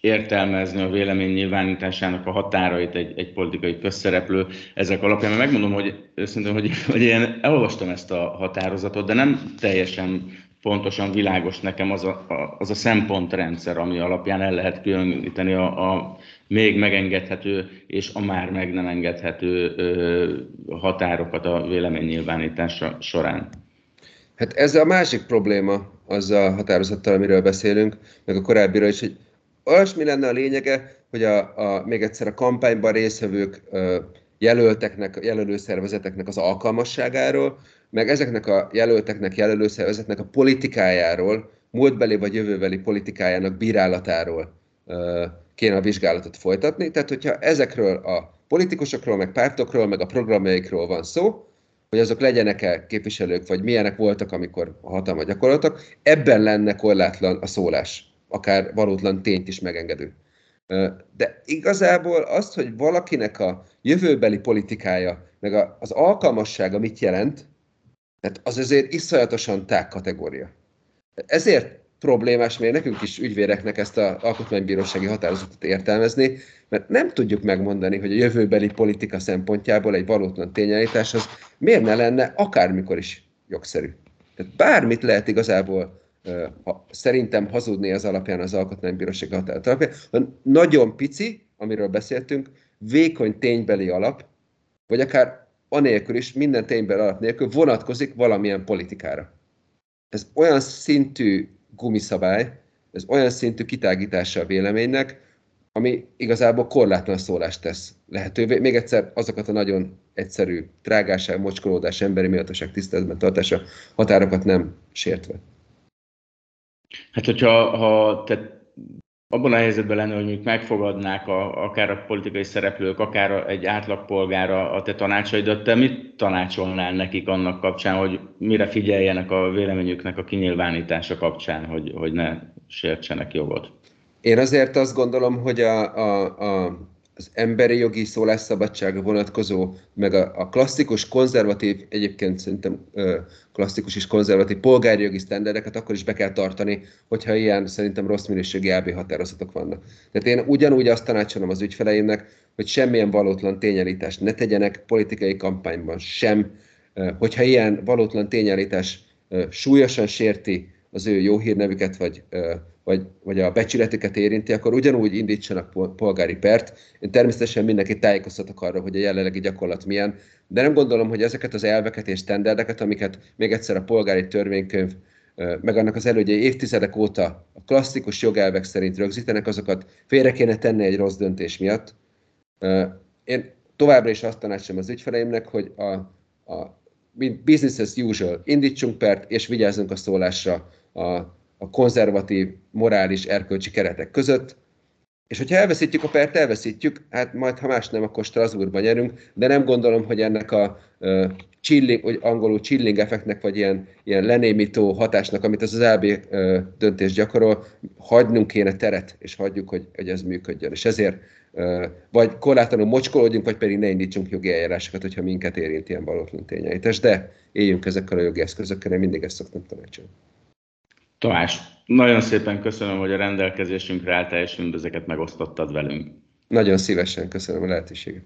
értelmezni a vélemény nyilvánításának a határait egy, egy politikai közszereplő ezek alapján. Mert megmondom, hogy szerintem, hogy, hogy én elolvastam ezt a határozatot, de nem teljesen pontosan világos nekem az a, a, az a szempontrendszer, ami alapján el lehet különíteni a, a még megengedhető és a már meg nem engedhető ö, határokat a véleménynyilvánítása során. Hát ez a másik probléma az a határozattal, amiről beszélünk, meg a korábbiról is, hogy olyasmi lenne a lényege, hogy a, a, még egyszer a kampányban részvevők jelölteknek, jelölőszervezeteknek az alkalmasságáról, meg ezeknek a jelölteknek, jelölőszervezetnek a politikájáról, múltbeli vagy jövőbeli politikájának bírálatáról kéne a vizsgálatot folytatni. Tehát, hogyha ezekről a politikusokról, meg pártokról, meg a programjaikról van szó, hogy azok legyenek-e képviselők, vagy milyenek voltak, amikor a hatalmat gyakoroltak, ebben lenne korlátlan a szólás, akár valótlan tényt is megengedő. De igazából azt, hogy valakinek a jövőbeli politikája, meg az alkalmassága mit jelent, tehát az azért iszonyatosan tág kategória. Ezért problémás még nekünk is ügyvéreknek ezt az alkotmánybírósági határozatot értelmezni, mert nem tudjuk megmondani, hogy a jövőbeli politika szempontjából egy valótlan tényállítás az miért ne lenne akármikor is jogszerű. Tehát bármit lehet igazából ha, szerintem hazudni az alapján az alkotmánybírósági határozat alapján, ha nagyon pici, amiről beszéltünk, vékony ténybeli alap, vagy akár anélkül is, minden ténybeli alap nélkül vonatkozik valamilyen politikára. Ez olyan szintű gumiszabály, ez olyan szintű kitágítása a véleménynek, ami igazából korlátlan szólást tesz lehetővé. Még egyszer azokat a nagyon egyszerű trágárság, mocskolódás, emberi méltóság tiszteletben tartása határokat nem sértve. Hát, hogyha ha te abban a helyzetben lenne, hogy mondjuk megfogadnák a, akár a politikai szereplők, akár egy átlagpolgára a te tanácsaidat, te mit tanácsolnál nekik annak kapcsán, hogy mire figyeljenek a véleményüknek a kinyilvánítása kapcsán, hogy, hogy ne sértsenek jogot? Én azért azt gondolom, hogy a, a, a az emberi jogi szólásszabadsága vonatkozó, meg a, a klasszikus, konzervatív, egyébként szerintem ö, klasszikus és konzervatív polgári jogi sztenderdeket akkor is be kell tartani, hogyha ilyen szerintem rossz minőségi AB határozatok vannak. Tehát én ugyanúgy azt tanácsolom az ügyfeleimnek, hogy semmilyen valótlan tényelítást ne tegyenek politikai kampányban sem, hogyha ilyen valótlan tényelítás súlyosan sérti az ő jó hírnevüket, vagy vagy, vagy a becsületüket érinti, akkor ugyanúgy indítsanak polgári pert. Én természetesen mindenkit tájékoztatok arra, hogy a jelenlegi gyakorlat milyen, de nem gondolom, hogy ezeket az elveket és standardeket, amiket még egyszer a polgári törvénykönyv, meg annak az elődjei évtizedek óta a klasszikus jogelvek szerint rögzítenek, azokat félre kéne tenni egy rossz döntés miatt. Én továbbra is azt tanácsom az ügyfeleimnek, hogy a, a business as usual, indítsunk pert, és vigyázzunk a szólásra a a konzervatív, morális, erkölcsi keretek között, és hogyha elveszítjük a pert, elveszítjük, hát majd ha más nem, akkor Strasbourgban nyerünk, de nem gondolom, hogy ennek a uh, chilling, vagy angolul chilling effektnek, vagy ilyen, ilyen lenémító hatásnak, amit az az LB uh, döntés gyakorol, hagynunk kéne teret, és hagyjuk, hogy, hogy ez működjön. És ezért uh, vagy korlátlanul mocskolódjunk, vagy pedig ne indítsunk jogi eljárásokat, hogyha minket érint ilyen valótlan tényelítés. De éljünk ezekkel a jogi eszközökkel, én mindig ezt szoktam tanácsolni. Tamás, nagyon szépen köszönöm, hogy a rendelkezésünkre álltál, és mindezeket megosztottad velünk. Nagyon szívesen köszönöm a lehetőséget.